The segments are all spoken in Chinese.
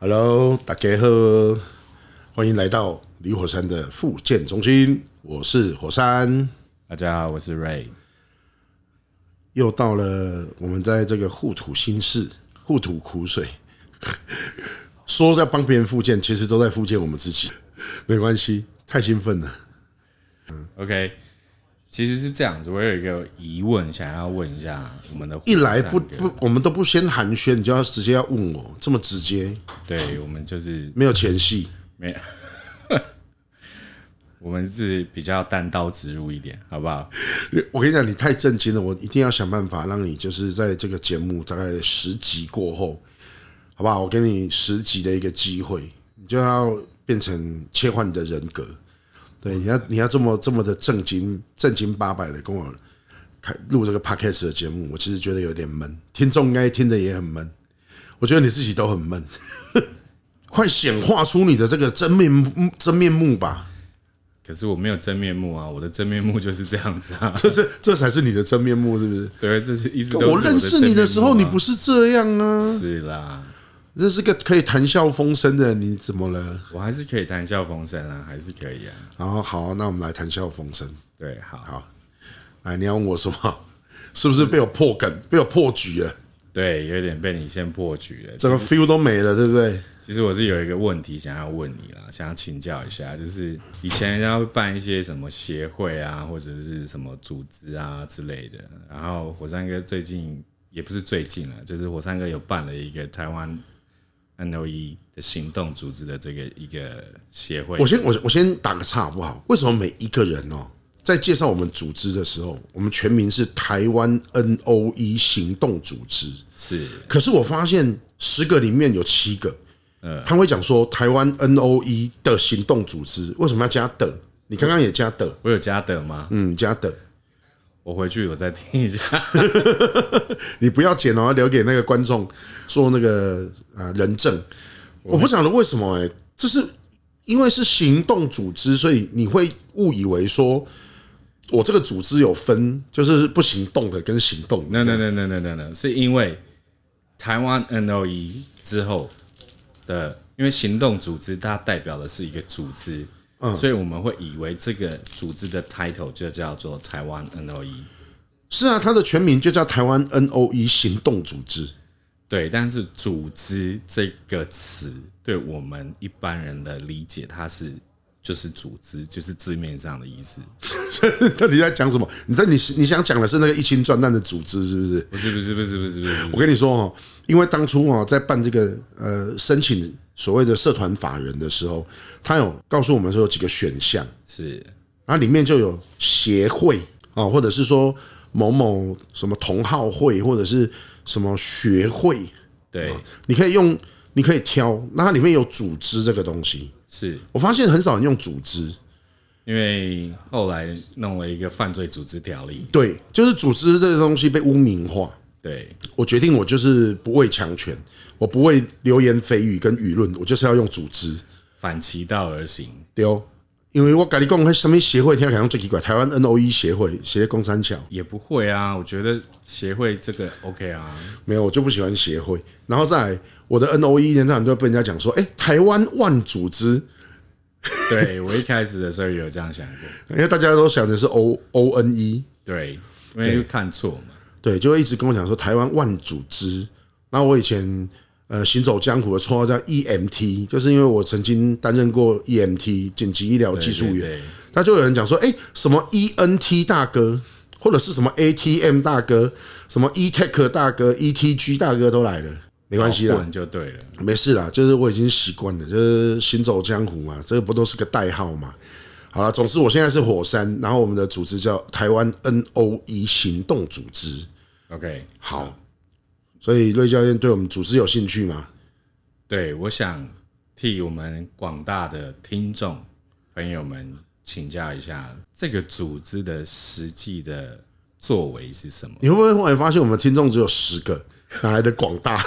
Hello，大家好，欢迎来到李火山的复健中心。我是火山，大家好，我是 Ray。又到了我们在这个互吐心事、互吐苦水，说在帮别人复健，其实都在复健我们自己。没关系，太兴奋了。嗯，OK。其实是这样子，我有一个疑问想要问一下我们的。一来不不，我们都不先寒暄，你就要直接要问我，这么直接？对，我们就是没有前戏，没有。我们是比较单刀直入一点，好不好？我跟你讲，你太震惊了，我一定要想办法让你就是在这个节目大概十集过后，好不好？我给你十集的一个机会，你就要变成切换你的人格。对，你要你要这么这么的正经正经八百的跟我开录这个 podcast 的节目，我其实觉得有点闷，听众应该听的也很闷，我觉得你自己都很闷，快显化出你的这个真面目真面目吧！可是我没有真面目啊，我的真面目就是这样子啊，这是这才是你的真面目，是不是？对，这是一直我认识你的时候，你不是这样啊，是啦。这是个可以谈笑风生的，你怎么了？我还是可以谈笑风生啊，还是可以啊。然后好，那我们来谈笑风生。对，好，好。哎，你要问我什么？是不是被我破梗，被我破局了？对，有点被你先破局了，整个 feel 都没了，对不对？其实我是有一个问题想要问你啦，想要请教一下，就是以前人家会办一些什么协会啊，或者是什么组织啊之类的。然后火山哥最近也不是最近了，就是火山哥有办了一个台湾。NOE 的行动组织的这个一个协会，我先我我先打个岔好不好？为什么每一个人哦，在介绍我们组织的时候，我们全名是台湾 NOE 行动组织？是，可是我发现十个里面有七个，他会讲说台湾 NOE 的行动组织，为什么要加的？你刚刚也加的，我有加的吗？嗯，加的。我回去我再听一下，你不要剪哦，要留给那个观众做那个啊人证。我不晓得为什么哎，就是因为是行动组织，所以你会误以为说我这个组织有分，就是不行动的跟行动。No no no no no no no，是因为台湾 NOE 之后的，因为行动组织它代表的是一个组织。嗯，所以我们会以为这个组织的 title 就叫做台湾 NOE。是啊，它的全名就叫台湾 NOE 行动组织。对，但是组织这个词对我们一般人的理解，它是就是组织，就是字面上的意思。到底在讲什么？你在你你想讲的是那个一清专案的组织，是不是？不是不是不是不是不是。我跟你说哦，因为当初哦在办这个呃申请。所谓的社团法人的时候，他有告诉我们说有几个选项，是，然后里面就有协会啊，或者是说某某什么同好会，或者是什么学会，对，你可以用，你可以挑，那它里面有组织这个东西，是。我发现很少人用组织，因为后来弄了一个犯罪组织条例，对，就是组织这个东西被污名化。对，我决定，我就是不畏强权，我不会流言蜚语跟舆论，我就是要用组织反其道而行。对哦，因为我跟你讲，那什么协会，听起来最奇怪。台湾 NOE 协会，协工三桥也不会啊。我觉得协会这个 OK 啊，没有，我就不喜欢协会。然后再来我的 NOE，现在很多人被人家讲说，哎，台湾万组织。对，我一开始的时候也有这样想过，因为大家都想的是 O O N E，对，因为看错嘛。对，就会一直跟我讲说台湾万组织。那我以前呃行走江湖的绰号叫 EMT，就是因为我曾经担任过 EMT 紧急医疗技术员。他就有人讲说，哎，什么 ENT 大哥，或者是什么 ATM 大哥，什么 ETech 大哥、ETG 大哥都来了，没关系啦，就对了，没事啦，就是我已经习惯了，就是行走江湖嘛，这个不都是个代号嘛。好了，总之我现在是火山，然后我们的组织叫台湾 NOE 行动组织。OK，好，所以瑞教练对我们组织有兴趣吗？对，我想替我们广大的听众朋友们请教一下，这个组织的实际的作为是什么？你会不会后来发现我们听众只有十个，哪来的广大？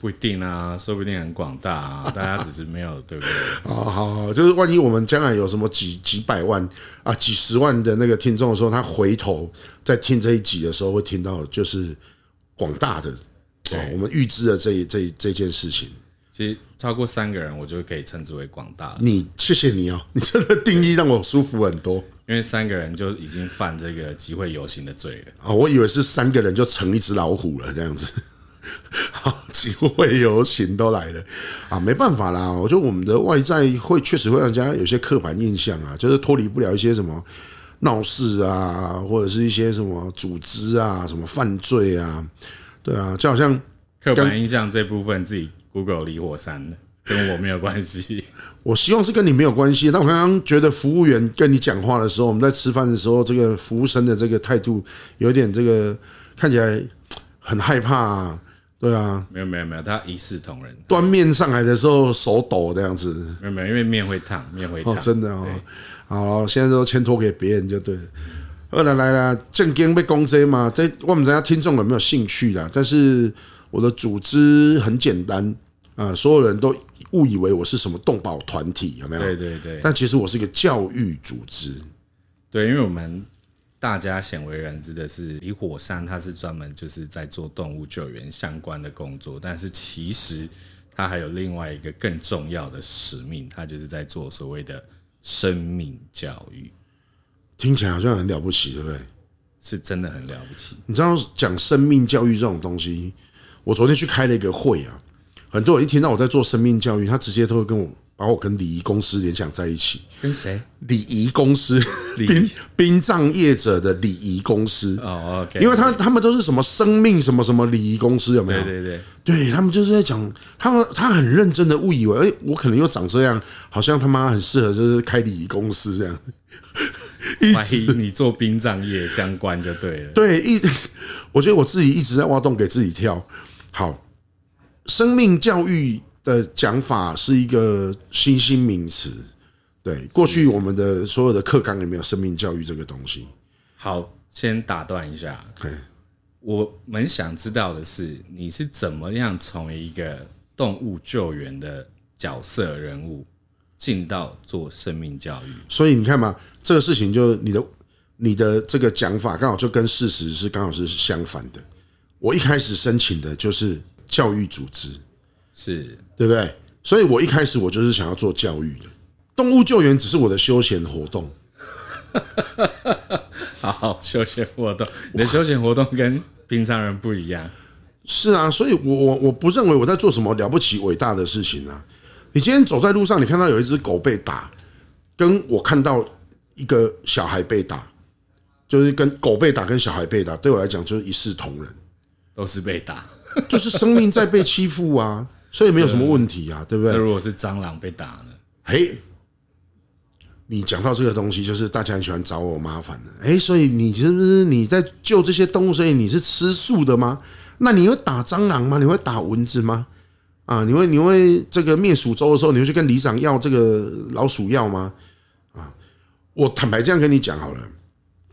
不一定啊，说不定很广大啊，大家只是没有，对不对？哦好好，就是万一我们将来有什么几几百万啊、几十万的那个听众的时候，他回头在听这一集的时候，会听到就是广大的，对，我们预知了这这这件事情。其实超过三个人，我就可以称之为广大了。你谢谢你哦，你这个定义让我舒服很多。因为三个人就已经犯这个集会游行的罪了。哦，我以为是三个人就成一只老虎了，这样子。好，集会游行都来了啊，没办法啦。我觉得我们的外在会确实会让人家有些刻板印象啊，就是脱离不了一些什么闹事啊，或者是一些什么组织啊、什么犯罪啊，对啊，就好像刻板印象这部分自己。Google 离火山的，跟我没有关系。我希望是跟你没有关系。但我刚刚觉得服务员跟你讲话的时候，我们在吃饭的时候，这个服务生的这个态度有点这个看起来很害怕啊。对啊，没有没有没有，他一视同仁。端面上来的时候手抖这样子，没有没有，因为面会烫，面会烫。哦，真的哦。好，现在都牵托给别人就对了。来来来了，正经被攻击嘛？这我们大家听众有没有兴趣啦？但是我的组织很简单。啊！所有人都误以为我是什么动保团体，有没有？对对对。但其实我是一个教育组织。对，因为我们大家鲜为人知的是，李火山它是专门就是在做动物救援相关的工作，但是其实它还有另外一个更重要的使命，它就是在做所谓的生命教育。听起来好像很了不起，对不对？是真的很了不起。你知道讲生命教育这种东西，我昨天去开了一个会啊。很多人一听到我在做生命教育，他直接都会跟我把我跟礼仪公司联想在一起。跟谁？礼仪公司，殡殡葬业者的礼仪公司。哦，OK。因为他他们都是什么生命什么什么礼仪公司，有没有？对对对，对他们就是在讲，他们他很认真的误以为，哎，我可能又长这样，好像他妈很适合就是开礼仪公司这样。万一你做殡葬业相关就对了。对，一 我觉得我自己一直在挖洞给自己跳。好。生命教育的讲法是一个新兴名词，对，过去我们的所有的课纲里面有生命教育这个东西。好，先打断一下，对我们想知道的是，你是怎么样从一个动物救援的角色人物进到做生命教育？所以你看嘛，这个事情就你的你的这个讲法刚好就跟事实是刚好是相反的。我一开始申请的就是。教育组织是对不对？所以我一开始我就是想要做教育的，动物救援只是我的休闲活动。好，休闲活动，你的休闲活动跟平常人不一样。是啊，所以我我我不认为我在做什么了不起伟大的事情啊。你今天走在路上，你看到有一只狗被打，跟我看到一个小孩被打，就是跟狗被打跟小孩被打，对我来讲就是一视同仁，都是被打。就是生命在被欺负啊，所以没有什么问题啊，对不对？那如果是蟑螂被打呢？嘿，你讲到这个东西，就是大家很喜欢找我麻烦的。哎，所以你是不是你在救这些动物？所以你是吃素的吗？那你会打蟑螂吗？你会打蚊子吗？啊，你会你会这个灭鼠周的时候，你会去跟里长要这个老鼠药吗？啊，我坦白这样跟你讲好了，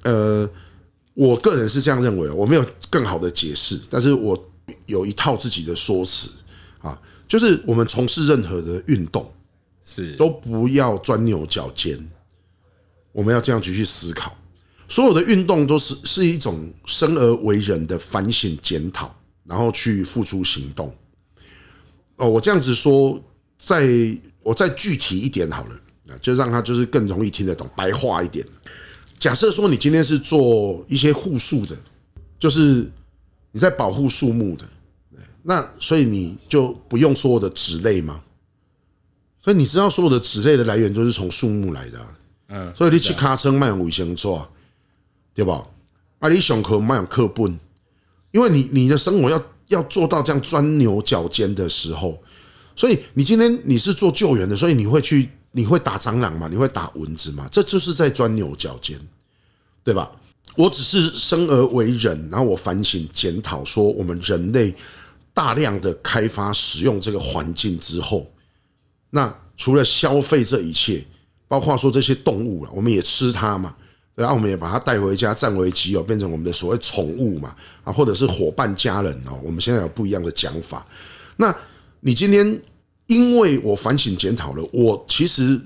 呃，我个人是这样认为，我没有更好的解释，但是我。有一套自己的说辞啊，就是我们从事任何的运动，是都不要钻牛角尖，我们要这样去去思考。所有的运动都是是一种生而为人的反省检讨，然后去付出行动。哦，我这样子说，再我再具体一点好了，就让他就是更容易听得懂，白话一点。假设说你今天是做一些护树的，就是。你在保护树木的，那所以你就不用所有的纸类吗？所以你知道所有的纸类的来源都是从树木来的，嗯，所以你去卡车卖卫生纸，对吧？啊，你上课卖课本，因为你你的生活要要做到这样钻牛角尖的时候，所以你今天你是做救援的，所以你会去你会打蟑螂嘛？你会打蚊子嘛？这就是在钻牛角尖，对吧？我只是生而为人，然后我反省检讨说，我们人类大量的开发使用这个环境之后，那除了消费这一切，包括说这些动物啊，我们也吃它嘛，然后我们也把它带回家占为己有，变成我们的所谓宠物嘛，啊，或者是伙伴家人哦，我们现在有不一样的讲法。那你今天因为我反省检讨了，我其实。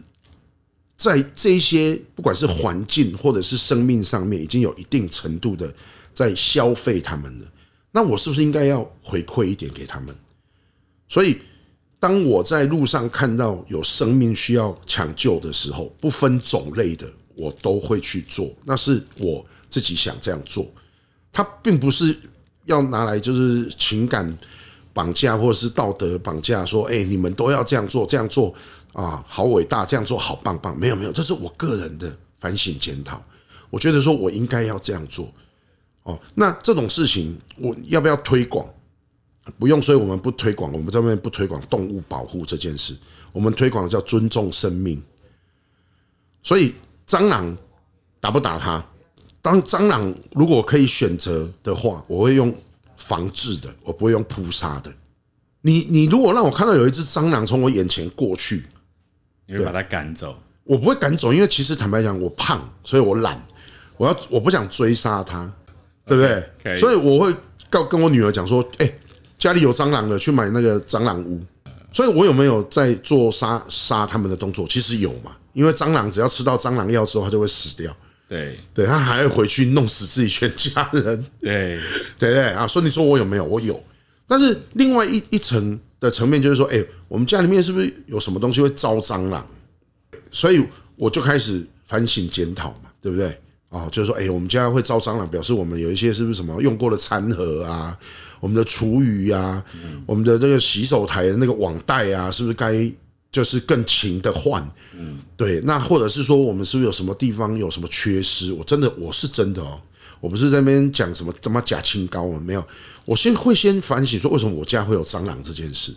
在这些不管是环境或者是生命上面，已经有一定程度的在消费他们了。那我是不是应该要回馈一点给他们？所以，当我在路上看到有生命需要抢救的时候，不分种类的，我都会去做。那是我自己想这样做，它并不是要拿来就是情感绑架或者是道德绑架，说哎，你们都要这样做，这样做啊，好伟大，这样做好棒棒。没有没有，这是我个人的反省检讨。我觉得说我应该要这样做。哦，那这种事情我要不要推广？不用，所以我们不推广，我们这边不推广动物保护这件事。我们推广的叫尊重生命。所以蟑螂打不打它？当蟑螂如果可以选择的话，我会用防治的，我不会用扑杀的。你你如果让我看到有一只蟑螂从我眼前过去，你会把它赶走？我不会赶走，因为其实坦白讲，我胖，所以我懒，我要我不想追杀它。对不对？所以我会告跟我女儿讲说：“哎，家里有蟑螂的，去买那个蟑螂屋。”所以，我有没有在做杀杀他们的动作？其实有嘛，因为蟑螂只要吃到蟑螂药之后，它就会死掉。对，对，它还会回去弄死自己全家人。对，对对啊。所以你说我有没有？我有。但是另外一一层的层面就是说，哎，我们家里面是不是有什么东西会招蟑螂？所以我就开始反省检讨嘛，对不对？哦，就是说，哎，我们家会招蟑螂，表示我们有一些是不是什么用过的餐盒啊，我们的厨余啊，我们的这个洗手台的那个网袋啊，是不是该就是更勤的换？嗯，对，那或者是说，我们是不是有什么地方有什么缺失？我真的，我是真的哦，我不是在那边讲什么他妈假清高啊，没有，我先会先反省说，为什么我家会有蟑螂这件事，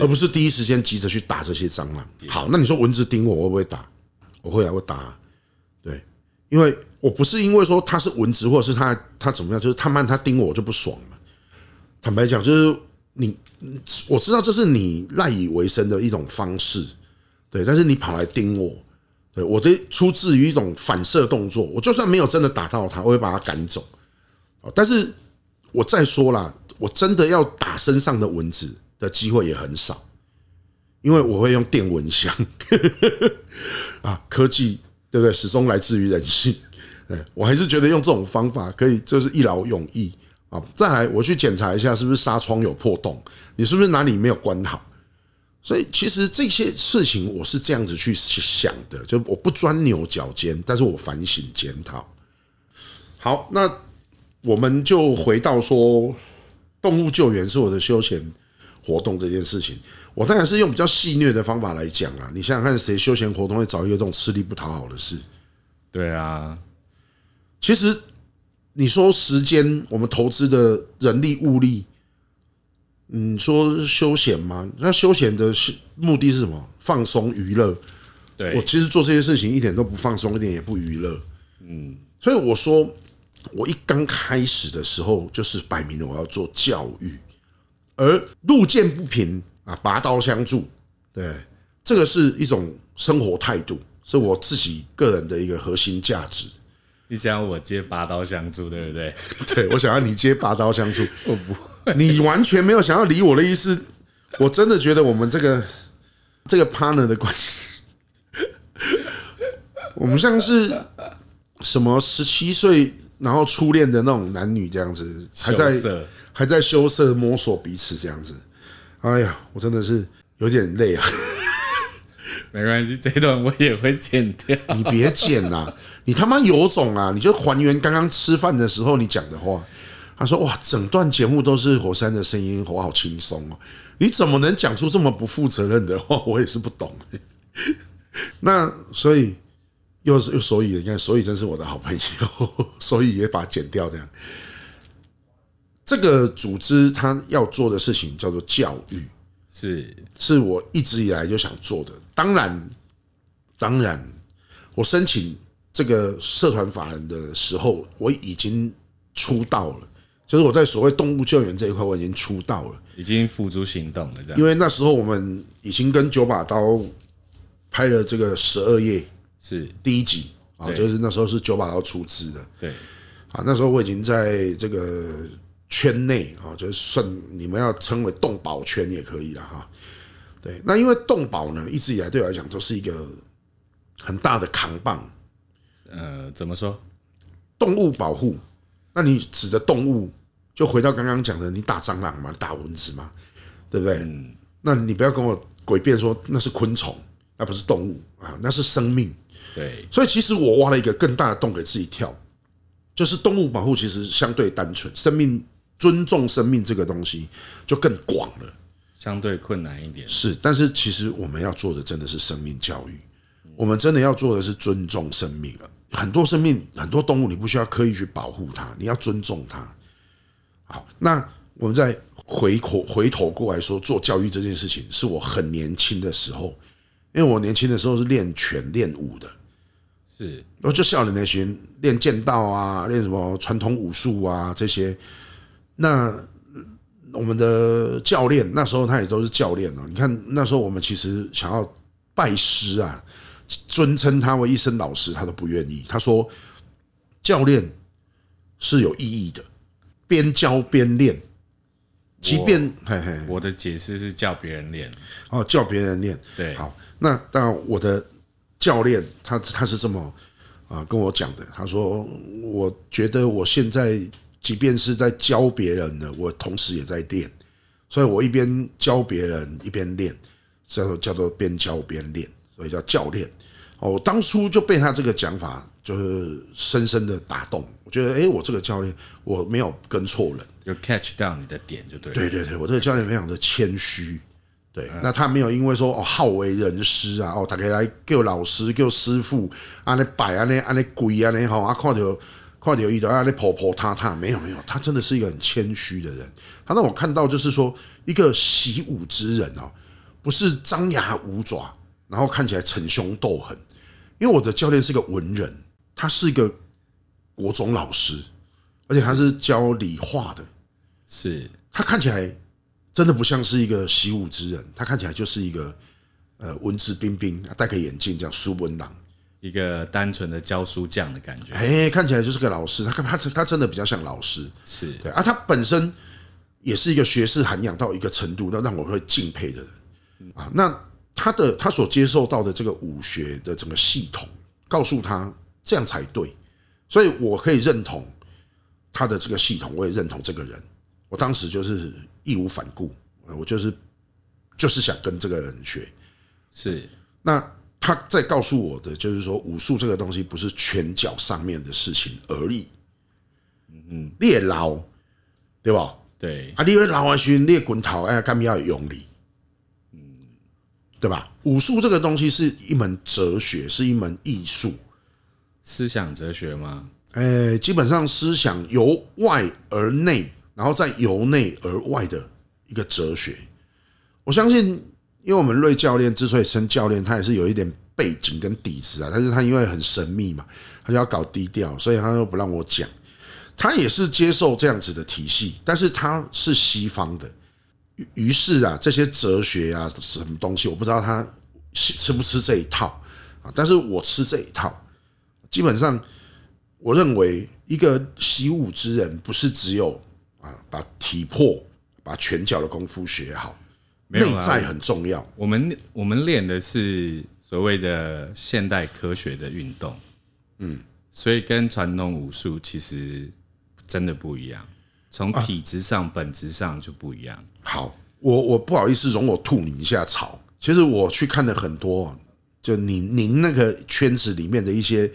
而不是第一时间急着去打这些蟑螂。好，那你说蚊子叮我，我会不会打？我会啊，会打，对，因为。我不是因为说他是蚊子，或者是他他怎么样，就是他慢他叮我我就不爽了。坦白讲，就是你我知道这是你赖以为生的一种方式，对，但是你跑来叮我，对我这出自于一种反射动作。我就算没有真的打到他，我会把他赶走。但是我再说了，我真的要打身上的蚊子的机会也很少，因为我会用电蚊香。啊，科技对不对？始终来自于人性。我还是觉得用这种方法可以，就是一劳永逸啊！再来，我去检查一下是不是纱窗有破洞，你是不是哪里没有关好？所以其实这些事情我是这样子去想的，就我不钻牛角尖，但是我反省检讨。好，那我们就回到说动物救援是我的休闲活动这件事情，我当然是用比较戏谑的方法来讲啊！你想想看，谁休闲活动会找一个这种吃力不讨好的事？对啊。其实，你说时间，我们投资的人力物力，你说休闲吗？那休闲的目的是什么？放松娱乐。对，我其实做这些事情一点都不放松，一点也不娱乐。嗯，所以我说，我一刚开始的时候就是摆明了我要做教育，而路见不平啊，拔刀相助。对，这个是一种生活态度，是我自己个人的一个核心价值。你想要我接拔刀相助，对不对？对，我想要你接拔刀相助。我不会，你完全没有想要理我的意思。我真的觉得我们这个这个 partner 的关系，我们像是什么十七岁然后初恋的那种男女这样子，还在还在羞涩摸索彼此这样子。哎呀，我真的是有点累啊。没关系，这段我也会剪掉。你别剪呐！你他妈有种啊！你就还原刚刚吃饭的时候你讲的话。他说：“哇，整段节目都是火山的声音，我好轻松哦。”你怎么能讲出这么不负责任的话？我也是不懂。那所以又又所以，你看，所以真是我的好朋友，所以也把它剪掉。这样，这个组织他要做的事情叫做教育。是，是我一直以来就想做的。当然，当然，我申请这个社团法人的时候，我已经出道了。就是我在所谓动物救援这一块，我已经出道了，已经付诸行动了。这样，因为那时候我们已经跟九把刀拍了这个十二页，是第一集啊，就是那时候是九把刀出资的。对，啊，那时候我已经在这个。圈内啊，就是算你们要称为动保圈也可以了哈。对，那因为动保呢，一直以来对我来讲都是一个很大的扛棒。呃，怎么说？动物保护，那你指的动物，就回到刚刚讲的，你打蟑螂嘛，打蚊子嘛，对不对？嗯。那你不要跟我诡辩说那是昆虫，那不是动物啊，那是生命。对，所以其实我挖了一个更大的洞给自己跳，就是动物保护其实相对单纯，生命尊重生命这个东西就更广了，相对困难一点。是，但是其实我们要做的真的是生命教育，我们真的要做的是尊重生命啊。很多生命，很多动物，你不需要刻意去保护它，你要尊重它。好，那我们再回头回头过来说，做教育这件事情，是我很年轻的时候，因为我年轻的时候是练拳练武的。是，我就少年那群练剑道啊，练什么传统武术啊这些。那我们的教练那时候他也都是教练哦。你看那时候我们其实想要拜师啊，尊称他为一声老师，他都不愿意。他说教练是有意义的，边教边练。即便嘿嘿，我的解释是叫别人练哦，叫别人练。对，好，那当然我的。教练他他是这么啊跟我讲的，他说：“我觉得我现在即便是在教别人的，我同时也在练，所以我一边教别人一边练，叫做叫做边教边练，所以叫教练。哦，我当初就被他这个讲法就是深深的打动，我觉得哎，我这个教练我没有跟错人，就 catch 到你的点就对了。对对对，我这个教练非常的谦虚。”对，那他没有因为说哦好为人师啊，哦大家来叫老师叫师傅，啊那摆啊那啊那跪啊那吼啊看到快留意到啊那婆婆她她，没有没有，他真的是一个很谦虚的人。他让我看到就是说一个习武之人哦，不是张牙舞爪，然后看起来逞凶斗狠。因为我的教练是个文人，他是一个国中老师，而且他是教理化的，是他看起来。真的不像是一个习武之人，他看起来就是一个呃文质彬彬，戴个眼镜这样书文郎，一个单纯的教书匠的感觉。哎，看起来就是个老师，他看他他真的比较像老师，是对啊，他本身也是一个学识涵养到一个程度，那让我会敬佩的人啊。那他的他所接受到的这个武学的整个系统，告诉他这样才对，所以我可以认同他的这个系统，我也认同这个人。我当时就是。义无反顾，我就是就是想跟这个人学。是，那他在告诉我的就是说，武术这个东西不是拳脚上面的事情而已。嗯嗯，练老，对吧？对啊，你会老啊，训练滚头，哎，干嘛要用力？嗯，对吧？武术这个东西是一门哲学，是一门艺术，思想哲学吗？哎，基本上思想由外而内。然后再由内而外的一个哲学，我相信，因为我们瑞教练之所以称教练，他也是有一点背景跟底子啊。但是他因为很神秘嘛，他就要搞低调，所以他又不让我讲。他也是接受这样子的体系，但是他是西方的，于是啊，这些哲学啊，什么东西，我不知道他吃不吃这一套啊。但是我吃这一套，基本上，我认为一个习武之人不是只有。啊，把体魄、把拳脚的功夫学好，内在很重要。我们我们练的是所谓的现代科学的运动，嗯，所以跟传统武术其实真的不一样，从体质上、本质上就不一样。好，我我不好意思容我吐你一下槽。其实我去看了很多，就您您那个圈子里面的一些。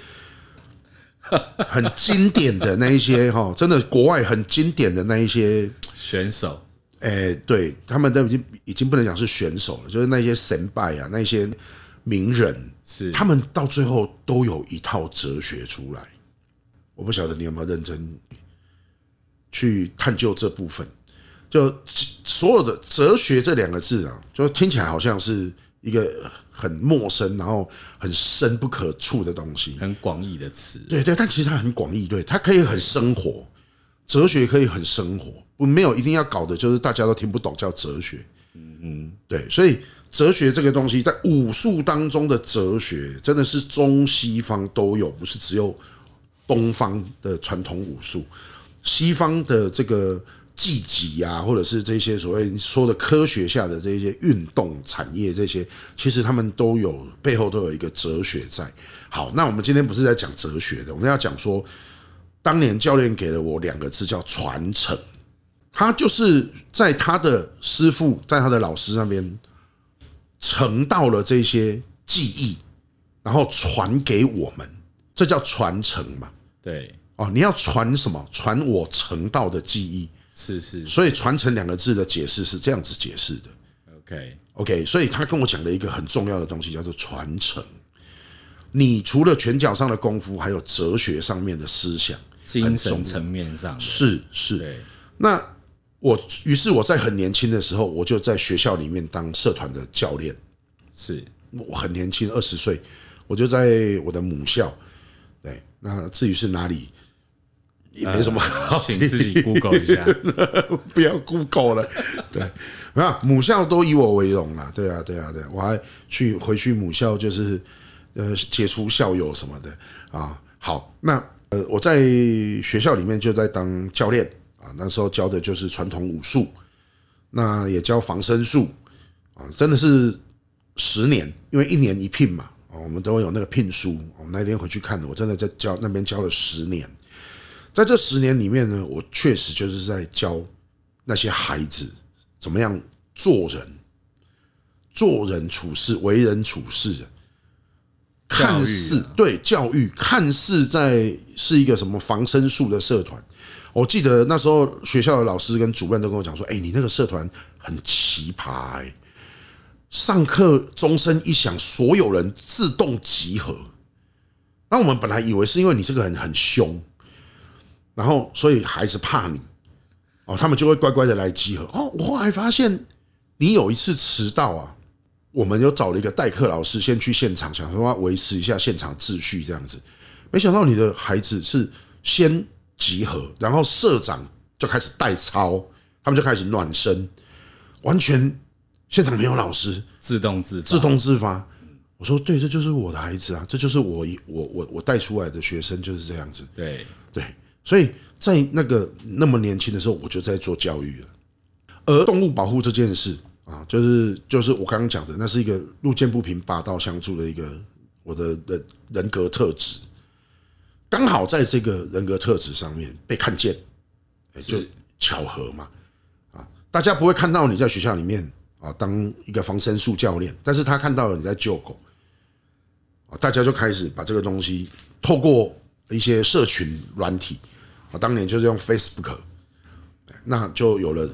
很经典的那一些哈，真的国外很经典的那一些选手，哎，对他们都已经已经不能讲是选手了，就是那些神拜啊，那些名人，是他们到最后都有一套哲学出来。我不晓得你有没有认真去探究这部分，就所有的哲学这两个字啊，就听起来好像是。一个很陌生，然后很深不可触的东西，很广义的词。对对，但其实它很广义，对，它可以很生活，哲学可以很生活，不没有一定要搞的，就是大家都听不懂叫哲学。嗯嗯，对，所以哲学这个东西在武术当中的哲学，真的是中西方都有，不是只有东方的传统武术，西方的这个。技击啊，或者是这些所谓说的科学下的这些运动产业，这些其实他们都有背后都有一个哲学在。好，那我们今天不是在讲哲学的，我们要讲说，当年教练给了我两个字叫传承。他就是在他的师傅，在他的老师那边承到了这些技艺，然后传给我们，这叫传承嘛？对，哦，你要传什么？传我承到的技艺。是是，所以“传承”两个字的解释是这样子解释的。OK OK，所以他跟我讲了一个很重要的东西，叫做传承。你除了拳脚上的功夫，还有哲学上面的思想，精神层面上是是。那我于是我在很年轻的时候，我就在学校里面当社团的教练。是我很年轻，二十岁，我就在我的母校。对，那至于是哪里？也没什么好，请自己 Google 一下，不要 Google 了。对，没有，母校都以我为荣了。对啊，对啊，对，我还去回去母校，就是呃，接触校友什么的啊。好，那呃，我在学校里面就在当教练啊，那时候教的就是传统武术，那也教防身术啊，真的是十年，因为一年一聘嘛，啊，我们都有那个聘书。我们那天回去看的，我真的在教那边教了十年。在这十年里面呢，我确实就是在教那些孩子怎么样做人、做人处事、为人处事。看似对教育，看似在是一个什么防身术的社团。我记得那时候学校的老师跟主任都跟我讲说：“哎，你那个社团很奇葩，上课钟声一响，所有人自动集合。”那我们本来以为是因为你这个人很凶。然后，所以孩子怕你，哦，他们就会乖乖的来集合。哦，我后来发现你有一次迟到啊，我们又找了一个代课老师先去现场，想说维持一下现场秩序这样子。没想到你的孩子是先集合，然后社长就开始带操，他们就开始暖身，完全现场没有老师，自动自自动自发。我说对，这就是我的孩子啊，这就是我我我我带出来的学生就是这样子。对对。所以在那个那么年轻的时候，我就在做教育了。而动物保护这件事啊，就是就是我刚刚讲的，那是一个路见不平拔刀相助的一个我的人人格特质，刚好在这个人格特质上面被看见，就巧合嘛啊！大家不会看到你在学校里面啊当一个防身术教练，但是他看到了你在救狗啊，大家就开始把这个东西透过一些社群软体。啊当年就是用 Facebook，那就有了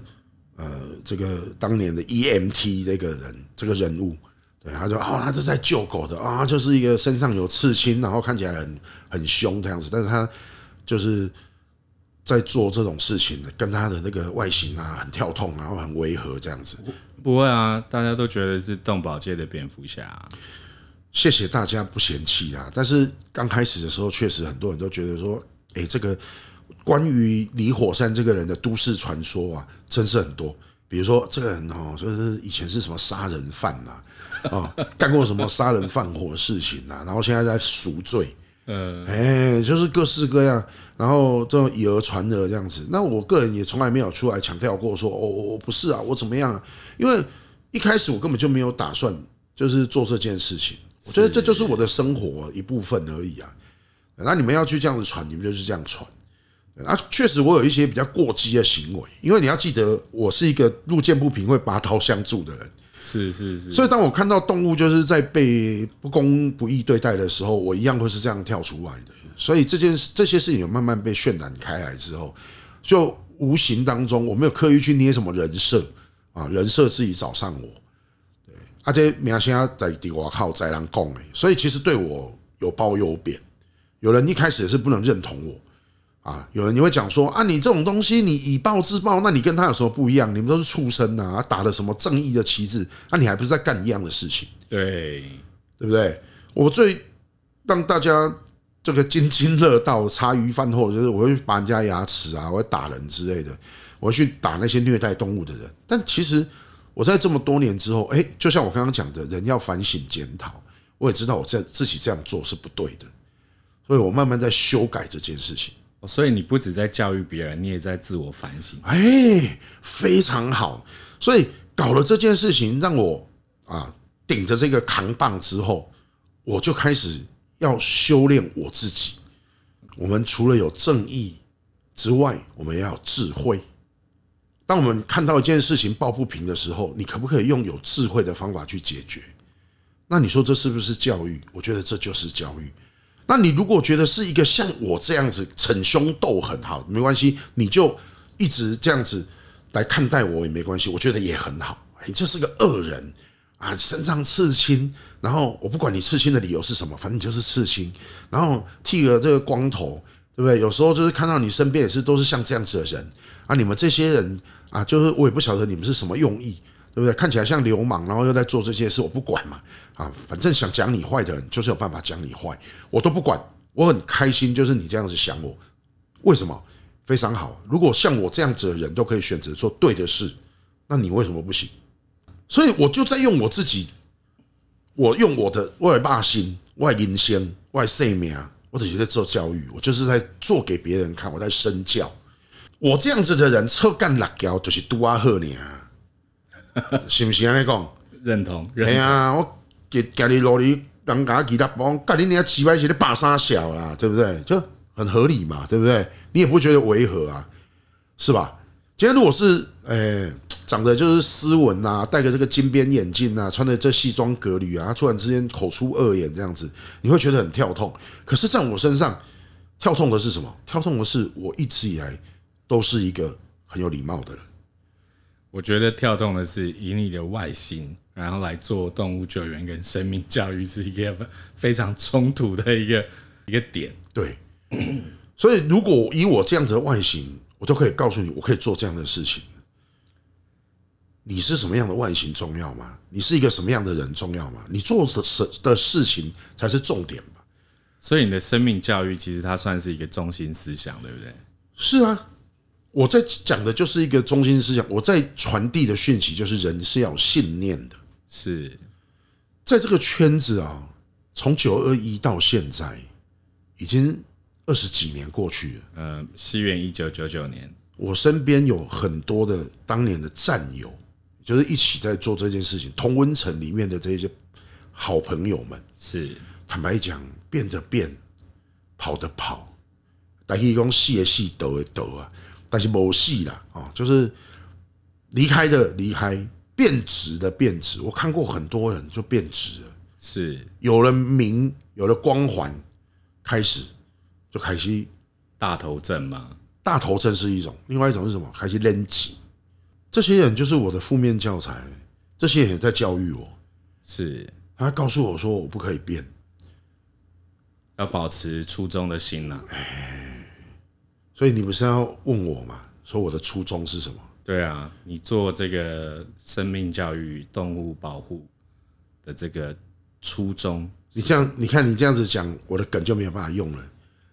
呃，这个当年的 EMT 这个人这个人物，对，他就哦，他是在救狗的啊，就是一个身上有刺青，然后看起来很很凶这样子，但是他就是在做这种事情，跟他的那个外形啊很跳痛，然后很违和这样子。不会啊，大家都觉得是动保界的蝙蝠侠。谢谢大家不嫌弃啊，但是刚开始的时候，确实很多人都觉得说，哎，这个。关于李火山这个人的都市传说啊，真是很多。比如说，这个人哦，就是以前是什么杀人犯呐，啊，干过什么杀人放火的事情啊，然后现在在赎罪，嗯，哎，就是各式各样，然后这种以讹传讹这样子。那我个人也从来没有出来强调过说，哦，我不是啊，我怎么样啊？因为一开始我根本就没有打算就是做这件事情，我觉得这就是我的生活一部分而已啊。那你们要去这样子传，你们就是这样传。啊，确实我有一些比较过激的行为，因为你要记得，我是一个路见不平会拔刀相助的人。是是是。所以当我看到动物就是在被不公不义对待的时候，我一样会是这样跳出来的。所以这件事这些事情有慢慢被渲染开来之后，就无形当中我没有刻意去捏什么人设啊，人设自己找上我。对，而且苗现在在地我靠在让供哎，所以其实对我有褒有贬。有人一开始也是不能认同我。啊，有人你会讲说啊，你这种东西你以暴制暴，那你跟他有什么不一样？你们都是畜生呐、啊，打了什么正义的旗帜，那、啊、你还不是在干一样的事情？对，对不对？我最让大家这个津津乐道、茶余饭后就是我会拔人家牙齿啊，我会打人之类的，我会去打那些虐待动物的人。但其实我在这么多年之后，哎，就像我刚刚讲的，人要反省检讨，我也知道我在自己这样做是不对的，所以我慢慢在修改这件事情。所以你不止在教育别人，你也在自我反省。哎，非常好。所以搞了这件事情，让我啊顶着这个扛棒之后，我就开始要修炼我自己。我们除了有正义之外，我们也要有智慧。当我们看到一件事情抱不平的时候，你可不可以用有智慧的方法去解决？那你说这是不是教育？我觉得这就是教育。那你如果觉得是一个像我这样子逞凶斗狠，好，没关系，你就一直这样子来看待我也没关系，我觉得也很好。你这是个恶人啊，身上刺青，然后我不管你刺青的理由是什么，反正你就是刺青，然后剃了这个光头，对不对？有时候就是看到你身边也是都是像这样子的人啊，你们这些人啊，就是我也不晓得你们是什么用意。对不对？看起来像流氓，然后又在做这些事，我不管嘛。啊，反正想讲你坏的人，就是有办法讲你坏，我都不管。我很开心，就是你这样子想我，为什么？非常好。如果像我这样子的人都可以选择做对的事，那你为什么不行？所以我就在用我自己，我用我的外霸心、外银仙、外生命，我只是在做教育，我就是在做给别人看，我在身教。我这样子的人，侧干辣椒就是杜阿赫尼啊。是不是安尼讲？认同。哎呀，我给家里努力，人家其他帮，家里你娘几百钱的巴沙小啦，对不对？就很合理嘛，对不对？你也不会觉得违和啊，是吧？今天如果是诶长得就是斯文呐，戴个这个金边眼镜呐，穿的这西装革履啊，突然之间口出恶言这样子，你会觉得很跳痛。可是，在我身上跳痛的是什么？跳痛的是我一直以来都是一个很有礼貌的人。我觉得跳动的是以你的外形，然后来做动物救援跟生命教育，是一个 非常冲突的一个一个点。对，所以如果以我这样子的外形，我都可以告诉你，我可以做这样的事情。你是什么样的外形重要吗？你是一个什么样的人重要吗？你做的事的事情才是重点吧。所以你的生命教育其实它算是一个中心思想，对不对？是啊。我在讲的就是一个中心思想，我在传递的讯息就是人是要有信念的。是在这个圈子啊，从九二一到现在，已经二十几年过去了。嗯，西元一九九九年，我身边有很多的当年的战友，就是一起在做这件事情。同温层里面的这些好朋友们，是坦白讲，变的变，跑的跑，但是讲戏的戏，抖的抖啊。但是某戏啦，啊，就是离开的离开，变质的变质。我看过很多人就变质了，是有了名，有了光环，开始就开始大头症嘛。大头症是一种，另外一种是什么？开始扔紧。这些人就是我的负面教材，这些人在教育我，是他告诉我说我不可以变，要保持初衷的心呐。所以你不是要问我嘛？说我的初衷是什么？对啊，你做这个生命教育、动物保护的这个初衷，你这样，你看你这样子讲，我的梗就没有办法用了。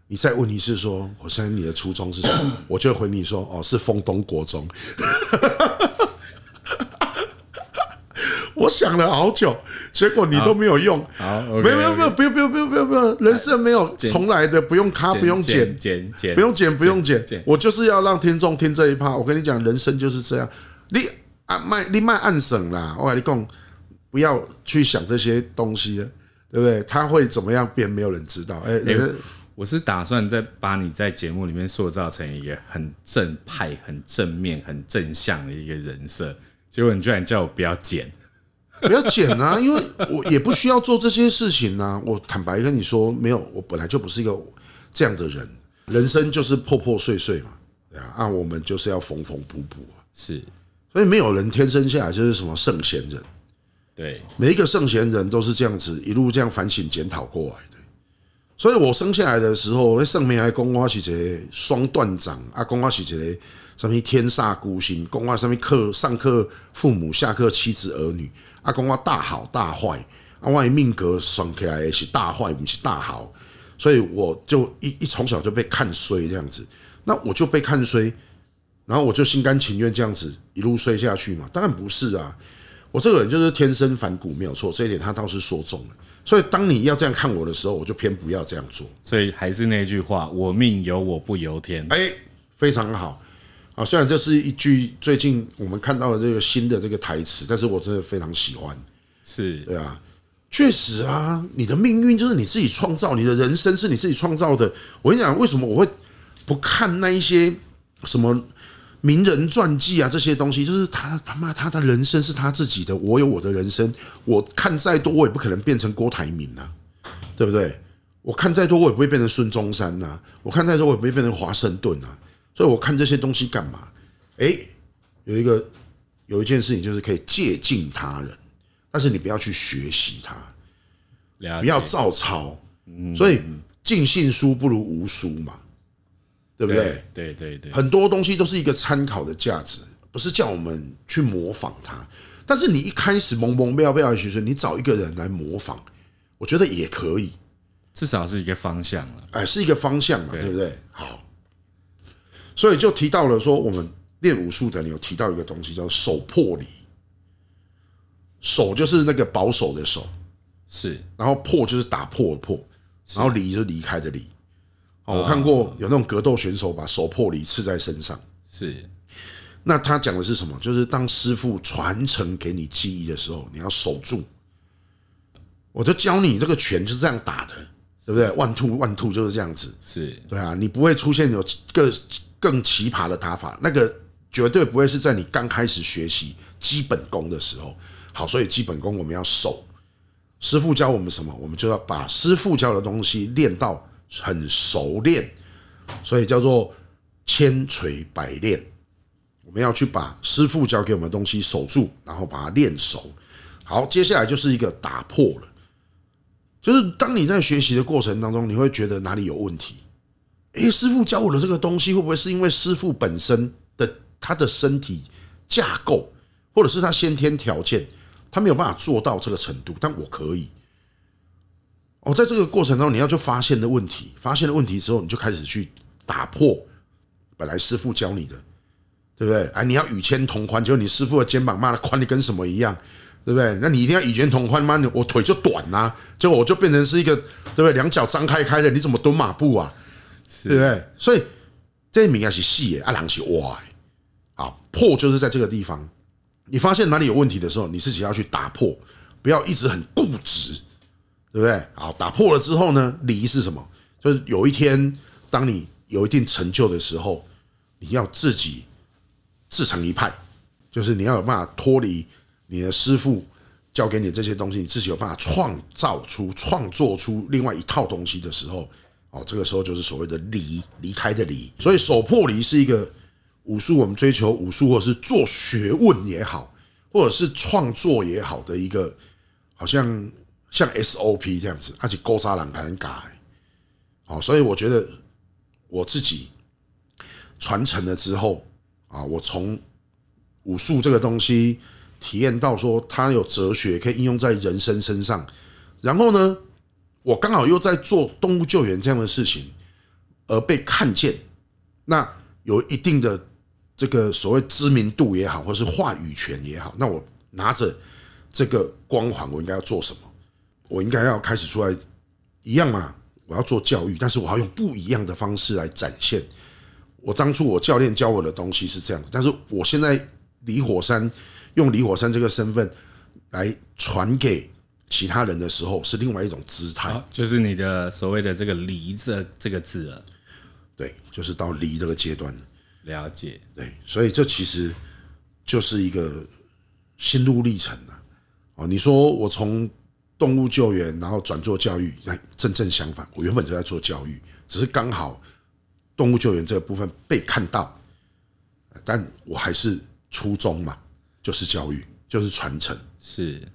你再问你是说，我相信你的初衷是什么？我就回你说，哦，是丰东国中。我想了好久，结果你都没有用。好，没有没有没有，不用不用不用不用不用，人生没有重来的，不用卡，不用剪剪剪，不用剪不用剪。我就是要让听众听这一趴。我跟你讲，人生就是这样。你啊卖你卖暗省啦，我跟你讲，不要去想这些东西，对不对？他会怎么样变，没有人知道。哎，我是打算再把你在节目里面塑造成一个很正派、很正面、很正向的一个人设，结果你居然叫我不要剪。不要剪啊，因为我也不需要做这些事情啊。我坦白跟你说，没有，我本来就不是一个这样的人。人生就是破破碎碎嘛，对啊，啊，我们就是要缝缝补补啊。是，所以没有人天生下来就是什么圣贤人。对，每一个圣贤人都是这样子一路这样反省检讨过来的。所以我生下来的时候，那上面还讲我是一个双断掌啊，讲我是一个什么天煞孤星，讲我什么课上课父母，下课妻子儿女。阿公，我大好大坏，啊，万一命格算起来是大坏，不是大好，所以我就一一从小就被看衰这样子，那我就被看衰，然后我就心甘情愿这样子一路衰下去嘛？当然不是啊，我这个人就是天生反骨，没有错，这一点他倒是说中了。所以当你要这样看我的时候，我就偏不要这样做。所以还是那句话，我命由我不由天。哎，非常好。啊，虽然这是一句最近我们看到的这个新的这个台词，但是我真的非常喜欢。是对啊，确实啊，你的命运就是你自己创造，你的人生是你自己创造的。我跟你讲，为什么我会不看那一些什么名人传记啊，这些东西就是他他妈他的人生是他自己的，我有我的人生，我看再多我也不可能变成郭台铭呐，对不对？我看再多我也不会变成孙中山呐，我看再多我也不会变成华盛顿呐，所以我看这些东西干嘛？哎，有一个有一件事情就是可以借鉴他人，但是你不要去学习他，不要照抄，所以尽信书不如无书嘛。对不对？对对对，很多东西都是一个参考的价值，不是叫我们去模仿它。但是你一开始懵懵不要的学生，你找一个人来模仿，我觉得也可以，至少是一个方向了。哎，是一个方向嘛，对不对？好，所以就提到了说，我们练武术的人有提到一个东西叫手破离，手就是那个保守的手，是，然后破就是打破的破，然后离就是离开的离。我看过有那种格斗选手把手破离刺在身上，是。那他讲的是什么？就是当师傅传承给你技艺的时候，你要守住。我就教你这个拳就是这样打的，对不对？One two one two 就是这样子，是对啊。你不会出现有个更奇葩的打法，那个绝对不会是在你刚开始学习基本功的时候。好，所以基本功我们要守。师傅教我们什么？我们就要把师傅教的东西练到。很熟练，所以叫做千锤百炼。我们要去把师傅教给我们的东西守住，然后把它练熟。好，接下来就是一个打破了。就是当你在学习的过程当中，你会觉得哪里有问题？诶，师傅教我的这个东西，会不会是因为师傅本身的他的身体架构，或者是他先天条件，他没有办法做到这个程度，但我可以。哦，在这个过程中，你要就发现的问题，发现了问题之后，你就开始去打破本来师傅教你的，对不对？哎，你要与肩同宽，结果你师傅的肩膀妈的宽的跟什么一样，对不对？那你一定要与肩同宽吗？我腿就短呐，结果我就变成是一个，对不对？两脚张开开的，你怎么蹲马步啊？对不对？所以这一名啊是细啊，狼是歪，啊破就是在这个地方，你发现哪里有问题的时候，你自己要去打破，不要一直很固执。对不对？好，打破了之后呢？离是什么？就是有一天，当你有一定成就的时候，你要自己自成一派，就是你要有办法脱离你的师傅教给你这些东西，你自己有办法创造出、创作出另外一套东西的时候，哦，这个时候就是所谓的离，离开的离。所以，手破离是一个武术，我们追求武术，或者是做学问也好，或者是创作也好的一个，好像。像 SOP 这样子，而且勾扎两还能改，哦，所以我觉得我自己传承了之后啊，我从武术这个东西体验到说它有哲学，可以应用在人生身上。然后呢，我刚好又在做动物救援这样的事情，而被看见，那有一定的这个所谓知名度也好，或是话语权也好，那我拿着这个光环，我应该要做什么？我应该要开始出来一样嘛？我要做教育，但是我要用不一样的方式来展现。我当初我教练教我的东西是这样子，但是我现在李火山用李火山这个身份来传给其他人的时候，是另外一种姿态，就是你的所谓的这个“离”这这个字了。对，就是到“离”这个阶段了解。对，所以这其实就是一个心路历程了。哦，你说我从。动物救援，然后转做教育，来正正相反。我原本就在做教育，只是刚好动物救援这个部分被看到，但我还是初衷嘛，就是教育，就是传承，是对。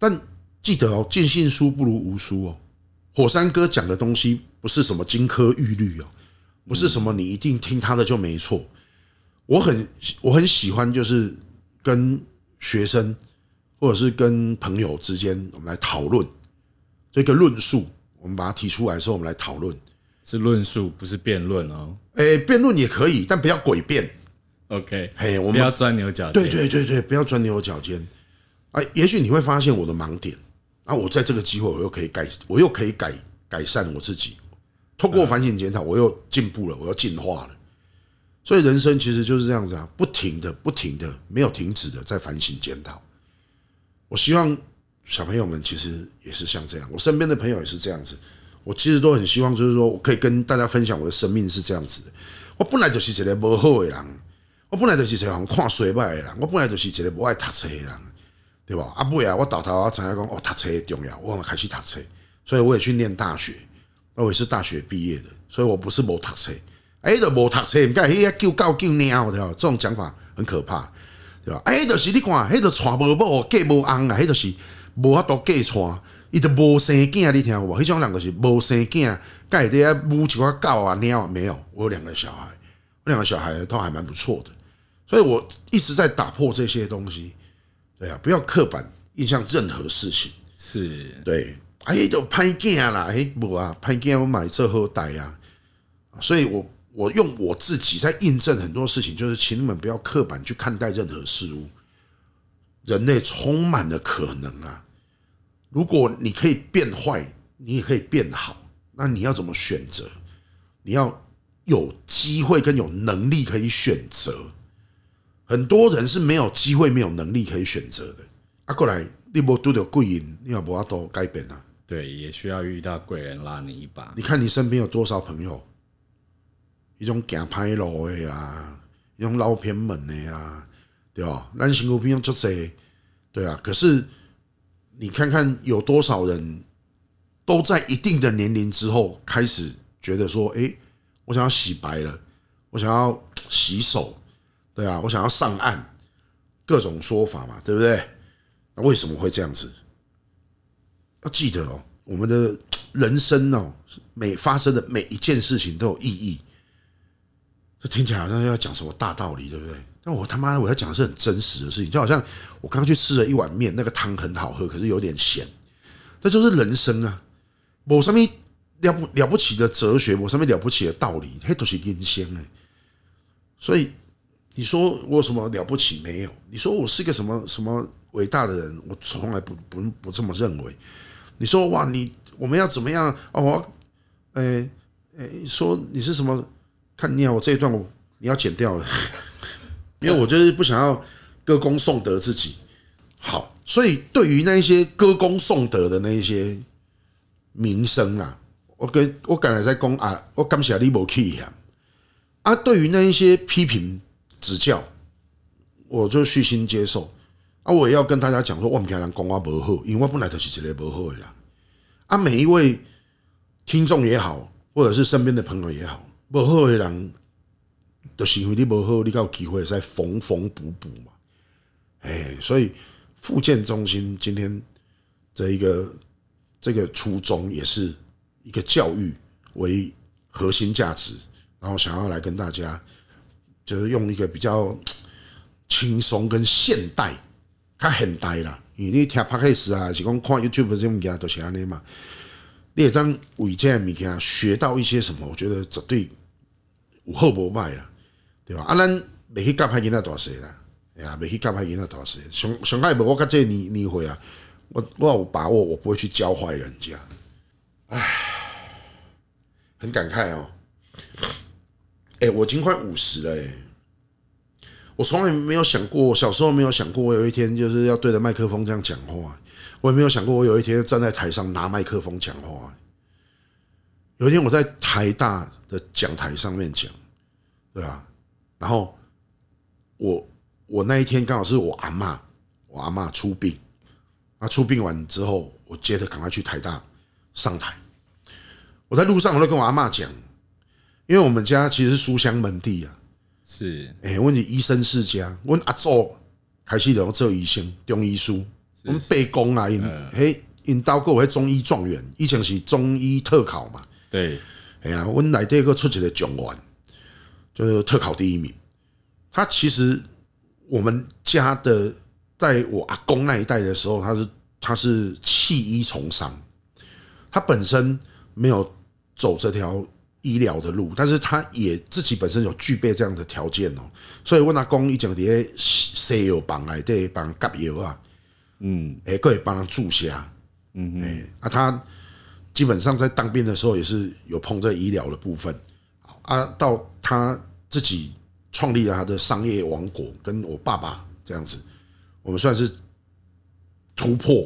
但记得哦，尽信书不如无书哦。火山哥讲的东西不是什么金科玉律哦，不是什么你一定听他的就没错。我很我很喜欢，就是跟学生。或者是跟朋友之间，我们来讨论这个论述，我们把它提出来的时候，我们来讨论，是论述，不是辩论哦。诶，辩论也可以，但不要诡辩。OK，嘿，我们不要钻牛角尖。对对对对，不要钻牛角尖。哎，也许你会发现我的盲点，啊，我在这个机会，我又可以改，我又可以改改善我自己。通过反省检讨，我又进步了，我又进化了。所以人生其实就是这样子啊，不停的、不停的、没有停止的在反省检讨。我希望小朋友们其实也是像这样，我身边的朋友也是这样子。我其实都很希望，就是说我可以跟大家分享我的生命是这样子的。我本来就是一个无好的人，我本来就是一个人看衰败的人，我本来就是一个不爱读册的人，对吧？啊，尾啊，我到头我知影讲哦，读册重要，我开始读册，所以我也去念大学，我也是大学毕业的，所以我不是无读册。哎，都无读册，唔该，迄个叫狗叫猫，对吧？这种讲法很可怕，对吧？哎，就是你看，迄个娶无某，嫁无翁啊，迄就是无法度嫁娶，伊就无生囝，你听有无？迄种人就是无生囝，该底下母一寡狗啊、猫啊，没有。我有两个小孩，我两个小孩都还蛮不错的，所以我一直在打破这些东西，对啊，不要刻板印象任何事情，是对。哎，都拍镜啦，哎，无啊，拍镜我买这后代啊，所以我。我用我自己在印证很多事情，就是请你们不要刻板去看待任何事物。人类充满了可能啊！如果你可以变坏，你也可以变好，那你要怎么选择？你要有机会跟有能力可以选择。很多人是没有机会、没有能力可以选择的。啊，过来，你无拄到贵人，你要不要多改变啊？对，也需要遇到贵人拉你一把。你看你身边有多少朋友？一种行歹路的啦，一种捞偏门的呀，对吧？咱辛苦不用做些，对啊。可是你看看有多少人都在一定的年龄之后开始觉得说，哎，我想要洗白了，我想要洗手，对啊，我想要上岸，各种说法嘛，对不对？那为什么会这样子？要记得哦，我们的 人生哦，每发生的每一件事情都有意义。这听起来好像要讲什么大道理，对不对？但我他妈我要讲的是很真实的事情，就好像我刚刚去吃了一碗面，那个汤很好喝，可是有点咸。这就是人生啊！我上面了不了不起的哲学，我上面了不起的道理，嘿，都是阴险哎。所以你说我有什么了不起没有？你说我是一个什么什么伟大的人？我从来不不不这么认为。你说哇，你我们要怎么样？哦，我诶诶，说你是什么？看你啊，我这一段我你要剪掉了，因为我就是不想要歌功颂德自己。好，所以对于那一些歌功颂德的那一些名声啊，我跟我刚才在讲啊，我感谢你没去啊。啊，对于那一些批评指教，我就虚心接受。啊，我也要跟大家讲说，我们家人讲话不好，因为我本来就是一个不好的啦。啊，每一位听众也好，或者是身边的朋友也好。不好的人，就是因为你不好，你才有机会再缝缝补补嘛。哎，所以复健中心今天这一个这个初衷，也是一个教育为核心价值，然后想要来跟大家，就是用一个比较轻松跟现代，它很呆啦。因为你听 p o d c s 啊，是讲看 YouTube 这种物件都是安尼嘛。你也将为这样物件学到一些什么？我觉得绝对。有好无歹啦，对吧？啊，咱袂去教歹囡仔大细啦，哎呀，袂去教歹囡仔大细。上上海无我甲这年年会啊，我我有把握，我不会去教坏人家。唉，很感慨哦。哎，我已经快五十了哎，我从来没有想过，小时候没有想过，我有一天就是要对着麦克风这样讲话。我也没有想过，我有一天站在台上拿麦克风讲话。有一天我在台大的讲台上面讲，对啊，然后我我那一天刚好是我阿嬷，我阿嬷出殡，啊出殡完之后，我接着赶快去台大上台。我在路上我都跟我阿嬷讲，因为我们家其实是书香门第啊，是，哎，问你医生世家，问阿祖开始然后做医生，中医书，我们背公啊，因嘿因刀过为中医状元，以前是中医特考嘛。对，哎呀，我来这个出去的状元，就是特考第一名。他其实我们家的，在我阿公那一代的时候，他是他是弃医从商，他本身没有走这条医疗的路，但是他也自己本身有具备这样的条件哦。所以问阿公以前在西药房来对帮甲药啊，嗯，哎，可以帮他注射，嗯哎，啊他。基本上在当兵的时候也是有碰在医疗的部分，啊，到他自己创立了他的商业王国，跟我爸爸这样子，我们算是突破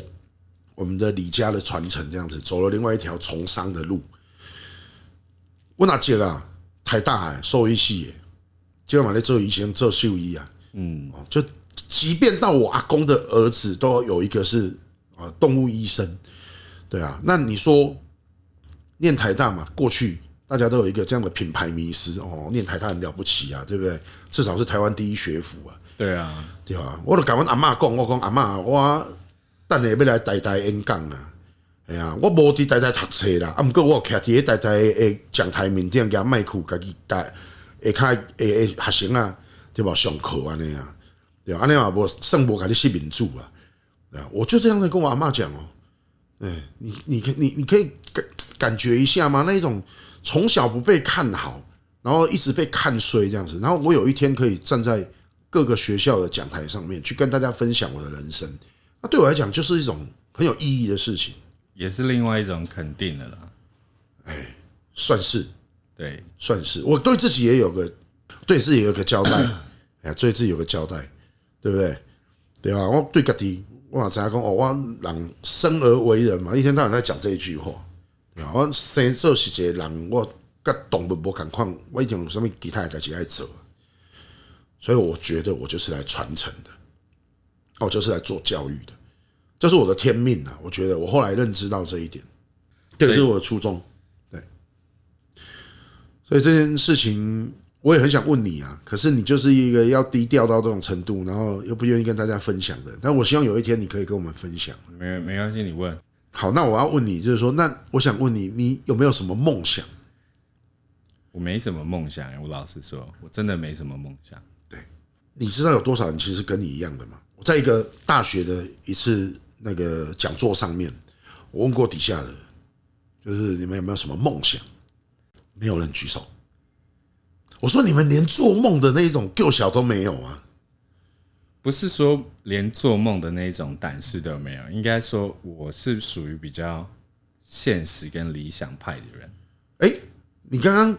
我们的李家的传承，这样子走了另外一条从商的路。我哪记得啊？台大兽医系，今晚在做医生做兽医啊，嗯，就即便到我阿公的儿子都有一个是啊动物医生，对啊，那你说念台大嘛，过去大家都有一个这样的品牌迷失哦，念台大很了不起啊，对不对？至少是台湾第一学府啊，对啊，对啊，我都跟阮阿嬷讲，我讲阿嬷，我等下要来台大演讲啊。哎呀，我无伫台台读册啦，啊，毋过我徛伫迄台台诶讲台面顶，甲麦克家己带下骹诶诶学生啊，对无？上课安尼啊，对吧？安尼嘛无算无甲你识民主啊，对啊，我就这样子跟我阿嬷讲哦，哎，你你可你你可以感感觉一下吗？那一种从小不被看好，然后一直被看衰这样子，然后我有一天可以站在各个学校的讲台上面去跟大家分享我的人生，那对我来讲就是一种很有意义的事情。也是另外一种肯定的啦，哎，算是，对，算是，我对自己也有个，对自己有个交代，哎，对自己有个交代，对不对？对吧？我对家己，我常常讲哦，我人生而为人嘛，一天到晚在讲这一句话，对吧？我生做是一个人，我跟动物无同款，我一定有什么其他的代志爱做，所以我觉得我就是来传承的，我就是来做教育的。这是我的天命啊！我觉得我后来认知到这一点，这个是我的初衷。对，所以这件事情我也很想问你啊，可是你就是一个要低调到这种程度，然后又不愿意跟大家分享的。但我希望有一天你可以跟我们分享。没没关系，你问。好，那我要问你，就是说，那我想问你，你有没有什么梦想？我没什么梦想，我老实说，我真的没什么梦想。对，你知道有多少人其实跟你一样的吗？我在一个大学的一次。那个讲座上面，我问过底下的，就是你们有没有什么梦想？没有人举手。我说你们连做梦的那种够小都没有吗？不是说连做梦的那种胆识都没有，应该说我是属于比较现实跟理想派的人。哎，你刚刚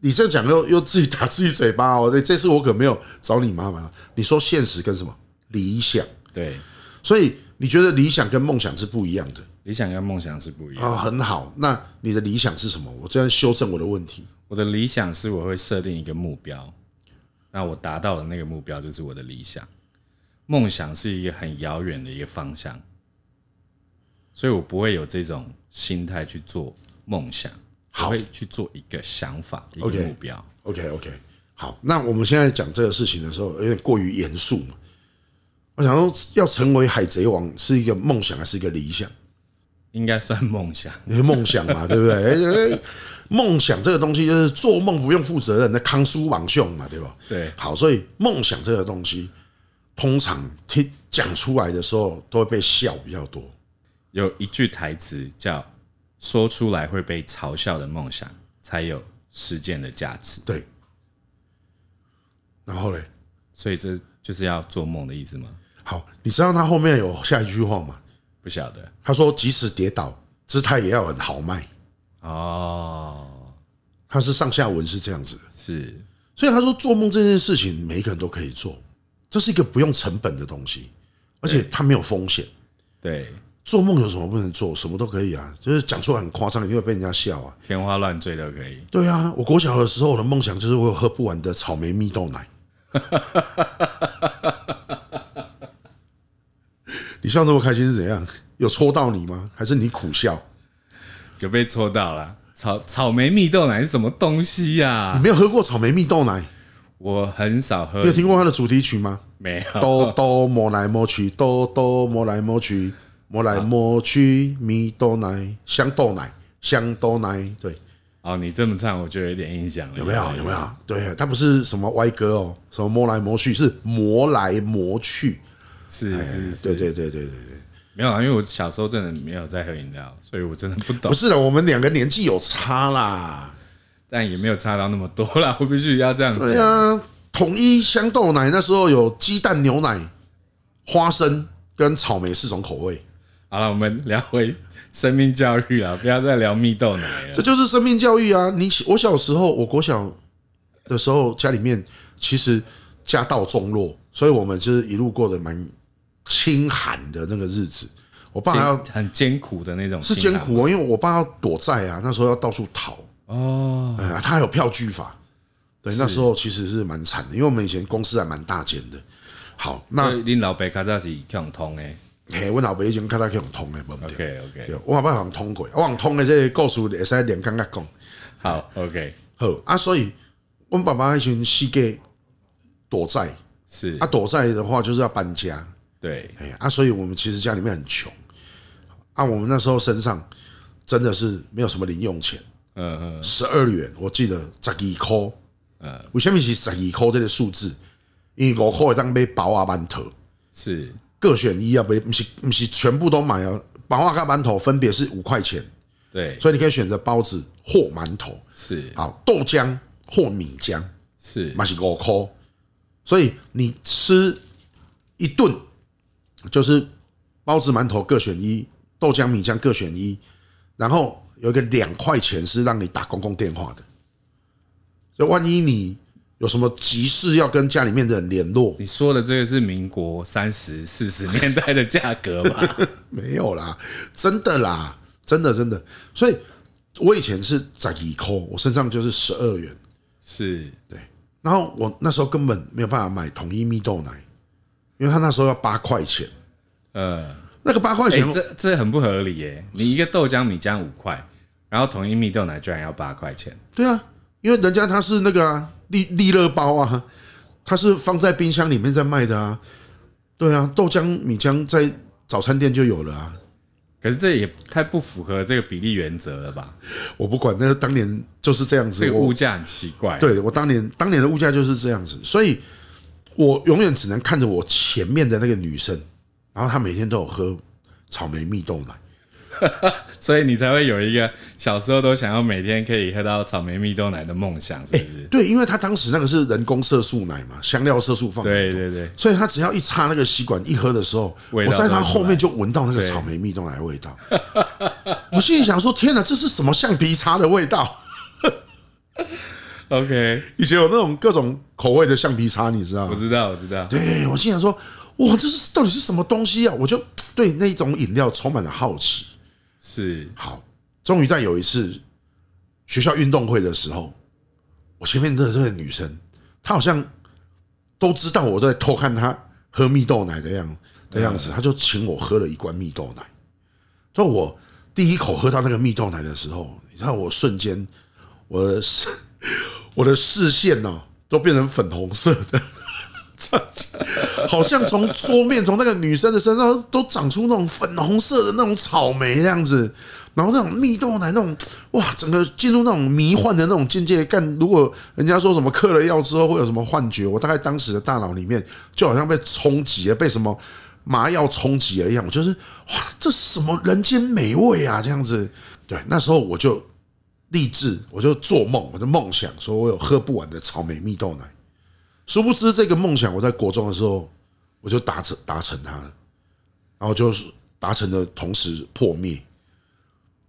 你这样讲又又自己打自己嘴巴哦。这这次我可没有找你麻烦了。你说现实跟什么理想？对，所以。你觉得理想跟梦想是不一样的？理想跟梦想是不一样啊，很好。那你的理想是什么？我这样修正我的问题。我的理想是我会设定一个目标，那我达到了那个目标就是我的理想。梦想是一个很遥远的一个方向，所以我不会有这种心态去做梦想，我会去做一个想法，一个目标。OK OK，好。那我们现在讲这个事情的时候，有点过于严肃嘛。我想说，要成为海贼王是一个梦想还是一个理想？应该算梦想，因为梦想嘛，对不对？梦想这个东西就是做梦不用负责任，那康叔王秀嘛，对吧？对。好，所以梦想这个东西，通常听讲出来的时候都会被笑比较多。有一句台词叫“说出来会被嘲笑的梦想，才有实践的价值”。对。然后嘞，所以这就是要做梦的意思吗？好，你知道他后面有下一句话吗？不晓得。他说：“即使跌倒，姿态也要很豪迈。”哦，他是上下文是这样子。是，所以他说做梦这件事情，每一个人都可以做，这是一个不用成本的东西，而且它没有风险。对，做梦有什么不能做？什么都可以啊，就是讲出来很夸张，一定会被人家笑啊，天花乱坠都可以。对啊，我国小的时候，我的梦想就是我有喝不完的草莓蜜豆奶。你笑那么开心是怎样？有戳到你吗？还是你苦笑？有被戳到了。草草莓蜜豆奶是什么东西呀、啊？你没有喝过草莓蜜豆奶？我很少喝。你有听过它的主题曲吗？没有。哆哆摸来摸去，哆哆摸来摸去，摸来摸去，蜜豆奶，香豆奶，香豆奶。对。哦，你这么唱，我就有点印象了。有没有？有没有？对，它不是什么歪歌哦，什么摸来摸去，是磨来磨去。是是是，对对对对对对，没有啊，因为我小时候真的没有在喝饮料，所以我真的不懂。不是的，我们两个年纪有差啦，但也没有差到那么多啦。我必须要这样讲。对啊，统一香豆奶那时候有鸡蛋、牛奶、花生跟草莓四种口味。好了，我们聊回生命教育啊，不要再聊蜜豆奶了。这就是生命教育啊！你我小时候，我国小的时候，家里面其实家道中落，所以我们就是一路过得蛮。清寒的那个日子，我爸要很艰苦的那种，是艰苦哦，因为我爸要躲债啊，那时候要到处逃。哦，哎呀，他有票据法，对，那时候其实是蛮惨的，因为我们以前公司还蛮大间的。好，那恁老爸较早是用通的，嘿，我老爸以前较早用通的，对不对？OK OK，我老爸好像通过，我讲通的这个故事会使连刚刚讲。好，OK，好啊，所以我们爸爸那群四个躲债，是。啊，躲债的话就是要搬家，对，哎啊，所以我们其实家里面很穷，啊，我们那时候身上真的是没有什么零用钱，嗯嗯，十二元，我记得十二块，嗯，为什么是十二块这个数字？因为五块会当买包啊馒头，是。各选一啊，不不是不是全部都买啊，包啊跟馒头分别是五块钱，对，所以你可以选择包子或馒头，是。好豆浆或米浆，是。嘛是五块，所以你吃一顿就是包子馒头各选一，豆浆米浆各选一，然后有一个两块钱是让你打公共电话的，就万一你。有什么急事要跟家里面的人联络？你说的这个是民国三十四十年代的价格吧？没有啦，真的啦，真的真的。所以，我以前是在一扣，我身上就是十二元，是对。然后我那时候根本没有办法买统一蜜豆奶，因为他那时候要八块钱。呃，那个八块钱，这这很不合理耶。你一个豆浆米浆五块，然后统一蜜豆奶居然要八块钱？对啊，因为人家他是那个啊。利利乐包啊，他是放在冰箱里面在卖的啊，对啊，豆浆米浆在早餐店就有了啊。可是这也太不符合这个比例原则了吧？我不管，那当年就是这样子。这个物价很奇怪。对，我当年当年的物价就是这样子，所以我永远只能看着我前面的那个女生，然后她每天都有喝草莓蜜豆奶。所以你才会有一个小时候都想要每天可以喝到草莓蜜豆奶的梦想，是不是？欸、对，因为他当时那个是人工色素奶嘛，香料色素放对对，所以他只要一插那个吸管一喝的时候，我在他后面就闻到那个草莓蜜豆奶的味道。我心里想说：天哪，这是什么橡皮擦的味道 ？OK，以前有那种各种口味的橡皮擦，你知道吗？我知道，我知道。对，我心想说：哇，这是到底是什么东西啊？我就对那种饮料充满了好奇。是好，终于在有一次学校运动会的时候，我前面的这个女生，她好像都知道我在偷看她喝蜜豆奶的样的样子，她就请我喝了一罐蜜豆奶。就我第一口喝到那个蜜豆奶的时候，你知道我瞬间我我的视线呢都变成粉红色的。好像从桌面，从那个女生的身上都长出那种粉红色的那种草莓这样子，然后那种蜜豆奶那种哇，整个进入那种迷幻的那种境界。干，如果人家说什么嗑了药之后会有什么幻觉，我大概当时的大脑里面就好像被冲击了，被什么麻药冲击了一样。我就是哇，这什么人间美味啊？这样子，对，那时候我就立志，我就做梦，我就梦想说我有喝不完的草莓蜜豆奶。殊不知，这个梦想我在国中的时候我就达成达成它了，然后就是达成的同时破灭，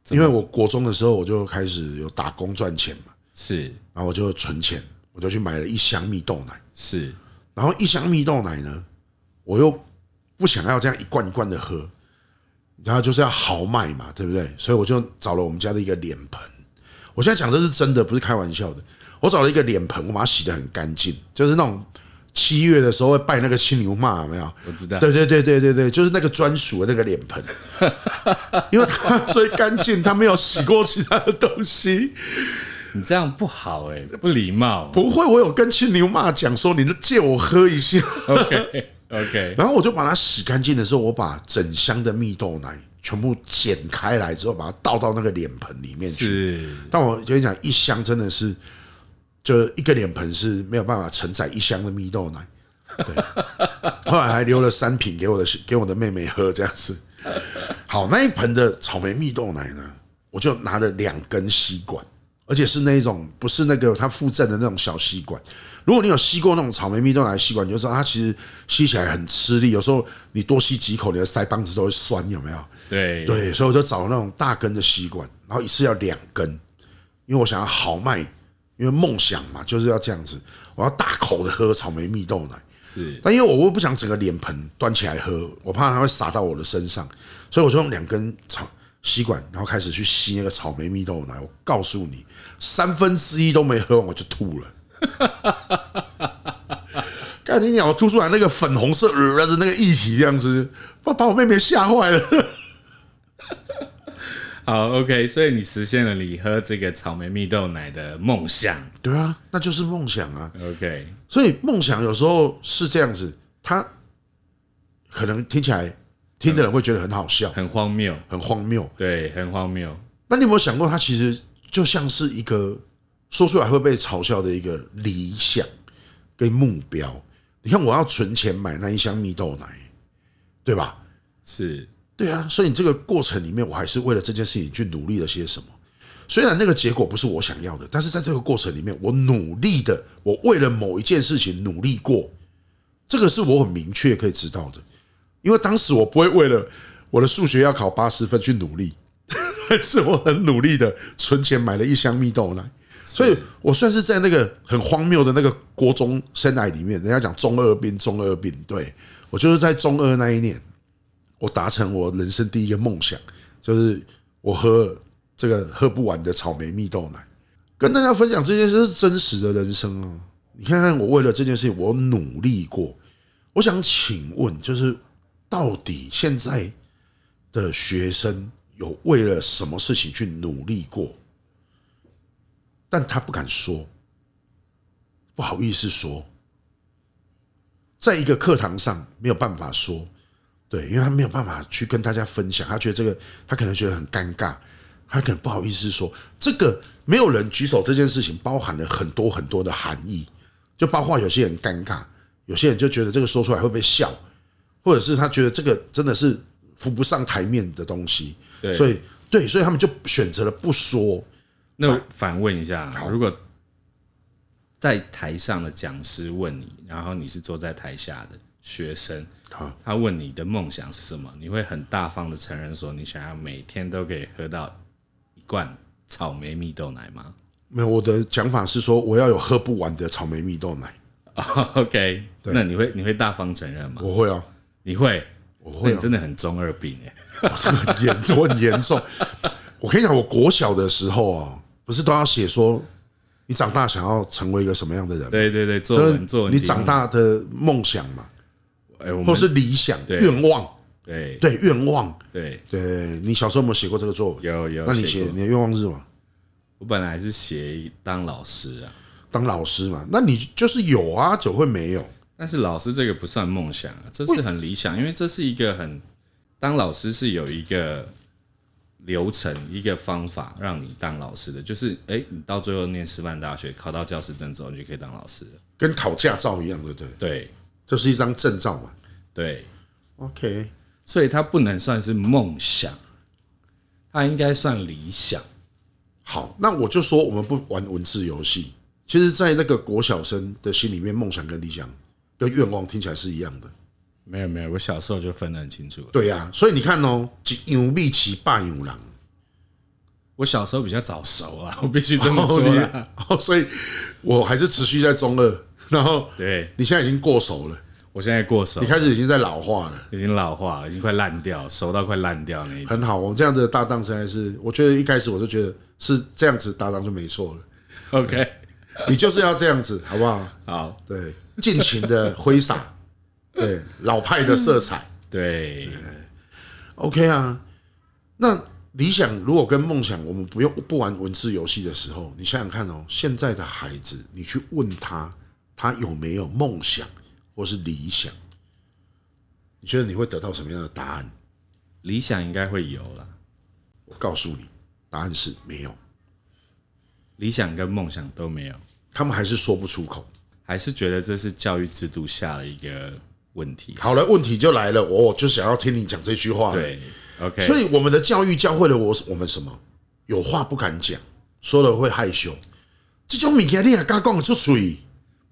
因为我国中的时候我就开始有打工赚钱嘛，是，然后我就存钱，我就去买了一箱蜜豆奶，是，然后一箱蜜豆奶呢，我又不想要这样一罐一罐的喝，然后就是要豪迈嘛，对不对？所以我就找了我们家的一个脸盆，我现在讲的是真的，不是开玩笑的。我找了一个脸盆，我把它洗得很干净，就是那种七月的时候会拜那个青牛妈，有没有？我知道。对对对对对对，就是那个专属的那个脸盆，因为它最干净，它没有洗过其他的东西。你这样不好哎，不礼貌。不会，我有跟青牛妈讲说，你借我喝一下。OK OK。然后我就把它洗干净的时候，我把整箱的蜜豆奶全部剪开来之后，把它倒到那个脸盆里面去。但我跟你讲，一箱真的是。就一个脸盆是没有办法承载一箱的蜜豆奶，对。后来还留了三瓶给我的给我的妹妹喝，这样子。好，那一盆的草莓蜜豆奶呢，我就拿了两根吸管，而且是那一种不是那个它附赠的那种小吸管。如果你有吸过那种草莓蜜豆奶的吸管，你就知道它其实吸起来很吃力，有时候你多吸几口，你的腮帮子都会酸，有没有？对对，所以我就找那种大根的吸管，然后一次要两根，因为我想要豪迈。因为梦想嘛，就是要这样子。我要大口的喝草莓蜜豆奶，是。但因为我又不想整个脸盆端起来喝，我怕它会洒到我的身上，所以我就用两根草吸管，然后开始去吸那个草莓蜜豆奶。我告诉你，三分之一都没喝完，我就吐了。干你鸟吐出来那个粉红色的那个液体，这样子，把把我妹妹吓坏了。好，OK，所以你实现了你喝这个草莓蜜豆奶的梦想。对啊，那就是梦想啊。OK，所以梦想有时候是这样子，它可能听起来听的人会觉得很好笑，很荒谬，很荒谬。对，很荒谬。那你有没有想过，它其实就像是一个说出来会被嘲笑的一个理想跟目标？你看，我要存钱买那一箱蜜豆奶，对吧？是。对啊，所以你这个过程里面，我还是为了这件事情去努力了些什么。虽然那个结果不是我想要的，但是在这个过程里面，我努力的，我为了某一件事情努力过，这个是我很明确可以知道的。因为当时我不会为了我的数学要考八十分去努力，还是我很努力的存钱买了一箱蜜豆奶，所以我算是在那个很荒谬的那个国中生涯里面，人家讲中二病，中二病，对，我就是在中二那一年。我达成我人生第一个梦想，就是我喝这个喝不完的草莓蜜豆奶，跟大家分享这件事是真实的人生哦。你看看我为了这件事情，我努力过。我想请问，就是到底现在的学生有为了什么事情去努力过？但他不敢说，不好意思说，在一个课堂上没有办法说。对，因为他没有办法去跟大家分享，他觉得这个，他可能觉得很尴尬，他可能不好意思说这个。没有人举手这件事情，包含了很多很多的含义，就包括有些人尴尬，有些人就觉得这个说出来会被笑，或者是他觉得这个真的是浮不上台面的东西，对，所以对，所以他们就选择了不说。那反问一下，如果在台上的讲师问你，然后你是坐在台下的学生。他问你的梦想是什么？你会很大方的承认说，你想要每天都可以喝到一罐草莓蜜豆奶吗？没有，我的讲法是说，我要有喝不完的草莓蜜豆奶。OK，那你会你会大方承认吗？我会啊，你会，我会，真的很中二病哎，很严重，很严重。我跟你讲，我国小的时候啊，不是都要写说，你长大想要成为一个什么样的人？对对对，作文作文，你长大的梦想嘛。哎，或是理想、愿望，对对，愿望，对对。你小时候有没有写过这个作文？有有。那你写你的愿望是什么？我本来是写当老师啊，当老师嘛。那你就是有啊，怎会没有？但是老师这个不算梦想啊，这是很理想，因为这是一个很当老师是有一个流程、一个方法让你当老师的，就是哎，你到最后念师范大学，考到教师证之后，你就可以当老师了，跟考驾照一样，对不对？对。就是一张证照嘛，对，OK，所以它不能算是梦想，它应该算理想。好，那我就说我们不玩文字游戏。其实，在那个国小生的心里面，梦想跟理想跟愿望听起来是一样的。没有没有，我小时候就分得很清楚。对呀、啊，所以你看哦，有力气霸有狼。我小时候比较早熟啊，我必须这么说。哦，所以我还是持续在中二。然后，对，你现在已经过熟了。我现在过熟，你开始已经在老化了，已经老化了，已经快烂掉，熟到快烂掉那一种。很好，我们这样子的搭档实在是，我觉得一开始我就觉得是这样子搭档就没错了。OK，你就是要这样子，好不好？好，对，尽情的挥洒，对，老派的色彩，对，OK 啊。那理想如果跟梦想，我们不用不玩文字游戏的时候，你想想看哦，现在的孩子，你去问他。他有没有梦想或是理想？你觉得你会得到什么样的答案？理想应该会有了。我告诉你，答案是没有。理想跟梦想都没有，他们还是说不出口，还是觉得这是教育制度下的一个问题。好了，问题就来了，我就想要听你讲这句话。对，OK。所以我们的教育教会了我，我们什么？有话不敢讲，说了会害羞。这种物件你也敢讲出嘴？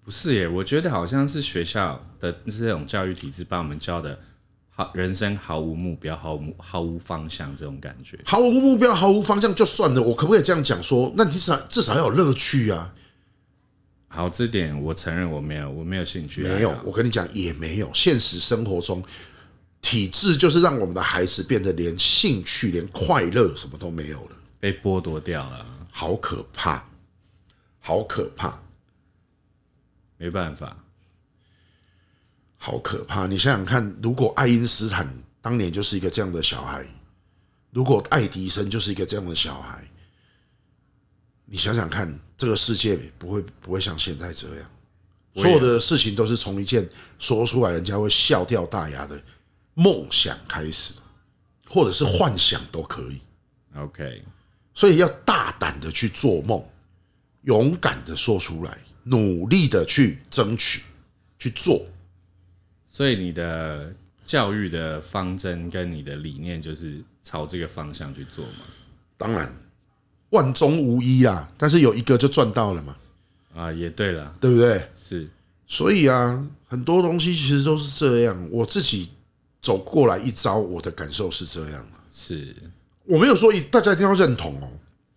不是耶，我觉得好像是学校的这种教育体制把我们教的，好人生毫无目标、毫无毫无方向这种感觉。毫无目标、毫无方向就算了，我可不可以这样讲说？那你至少至少要有乐趣啊。好，这点我承认我没有，我没有兴趣。没有，我跟你讲也没有。现实生活中，体制就是让我们的孩子变得连兴趣、连快乐什么都没有了，被剥夺掉了，好可怕，好可怕。没办法，好可怕！你想想看，如果爱因斯坦当年就是一个这样的小孩，如果爱迪生就是一个这样的小孩，你想想看，这个世界不会不会像现在这样，所有的事情都是从一件说出来人家会笑掉大牙的梦想开始，或者是幻想都可以。OK，所以要大胆的去做梦，勇敢的说出来，努力的去争取去做。所以你的教育的方针跟你的理念就是朝这个方向去做吗？当然，万中无一啊，但是有一个就赚到了嘛。啊，也对了，对不对？是。所以啊，很多东西其实都是这样。我自己走过来一遭，我的感受是这样。是。我没有说大家一定要认同哦。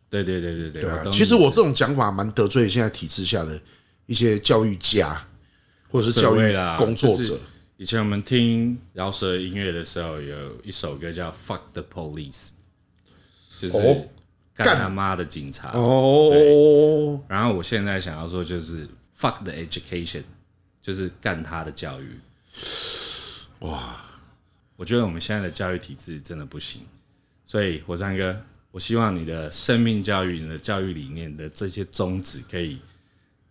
对对对对对。对啊，其实我这种讲法蛮得罪现在体制下的一些教育家，或者是教育工作者。以前我们听饶舌音乐的时候，有一首歌叫《Fuck the Police》，就是干他妈的警察。哦。然后我现在想要说，就是 Fuck the Education，就是干他的教育。哇！我觉得我们现在的教育体制真的不行。所以火山哥，我希望你的生命教育、你的教育理念的这些宗旨，可以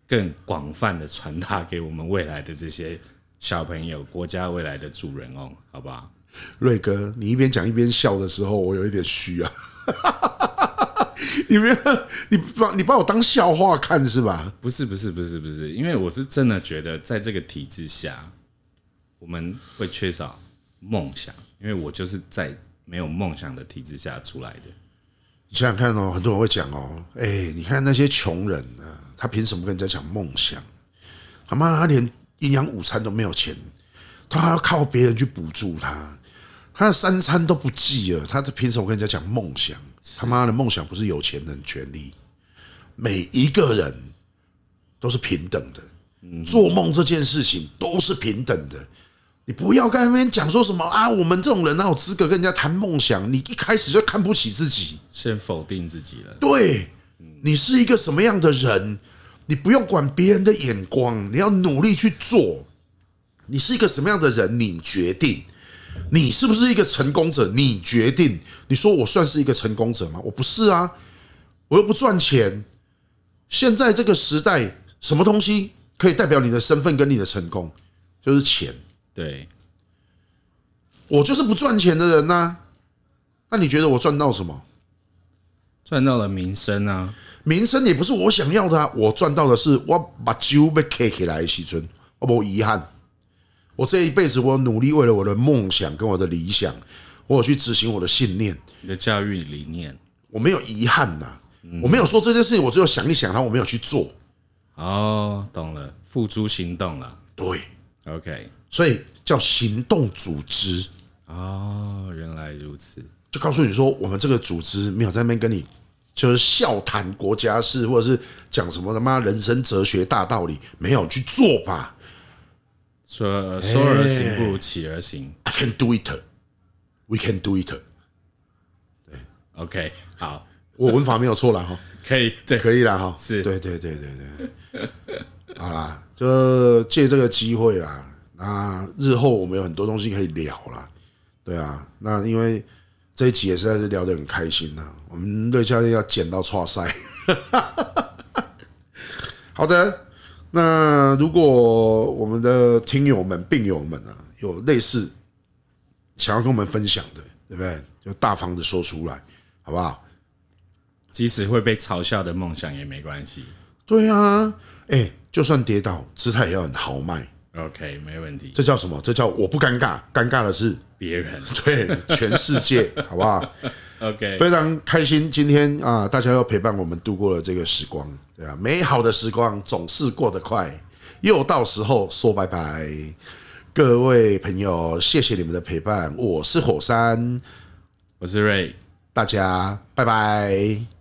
更广泛的传达给我们未来的这些。小朋友，国家未来的主人翁，好不好？瑞哥，你一边讲一边笑的时候，我有一点虚啊。你没有，你把你把我当笑话看是吧？不是，不是，不是，不是，因为我是真的觉得，在这个体制下，我们会缺少梦想。因为我就是在没有梦想的体制下出来的。你想想看哦，很多人会讲哦，哎，你看那些穷人呢，他凭什么跟人家讲梦想？他妈，他连。营养午餐都没有钱，他还要靠别人去补助他，他的三餐都不继了，他凭什么跟人家讲梦想？他妈的梦想不是有钱人权利，每一个人都是平等的，做梦这件事情都是平等的。你不要跟那边讲说什么啊，我们这种人哪有资格跟人家谈梦想？你一开始就看不起自己，先否定自己了。对，你是一个什么样的人？你不用管别人的眼光，你要努力去做。你是一个什么样的人，你决定。你是不是一个成功者，你决定。你说我算是一个成功者吗？我不是啊，我又不赚钱。现在这个时代，什么东西可以代表你的身份跟你的成功？就是钱。对，我就是不赚钱的人呐。那你觉得我赚到什么？赚到了名声啊。名声也不是我想要的啊！我赚到的是我把酒被开起来的时阵，我没遗憾。我这一辈子我努力为了我的梦想跟我的理想，我有去执行我的信念。你的教育理念，我没有遗憾呐。我没有说这件事情，我只有想一想，然后我没有去做。哦，懂了，付诸行动了。对，OK，所以叫行动组织。哦，原来如此。就告诉你说，我们这个组织没有在那边跟你。就是笑谈国家事，或者是讲什么他妈人生哲学大道理，没有去做吧？说说而行不如起而行。I can do it, we can do it。对，OK，好，我文法没有错了哈，可以，对，可以了哈，是对，对，对，对，对，好啦，就借这个机会啦，那日后我们有很多东西可以聊啦，对啊，那因为。这一集也实在是聊得很开心呐，我们瑞教练要剪到挫赛。好的，那如果我们的听友们、病友们啊，有类似想要跟我们分享的，对不对？就大方的说出来，好不好？即使会被嘲笑的梦想也没关系。对啊，哎，就算跌倒，姿态也要很豪迈。OK，没问题。这叫什么？这叫我不尴尬，尴尬的是。别人 对全世界，好不好？OK，非常开心，今天啊，大家又陪伴我们度过了这个时光，对啊，美好的时光总是过得快，又到时候说拜拜，各位朋友，谢谢你们的陪伴，我是火山，我是瑞，大家拜拜。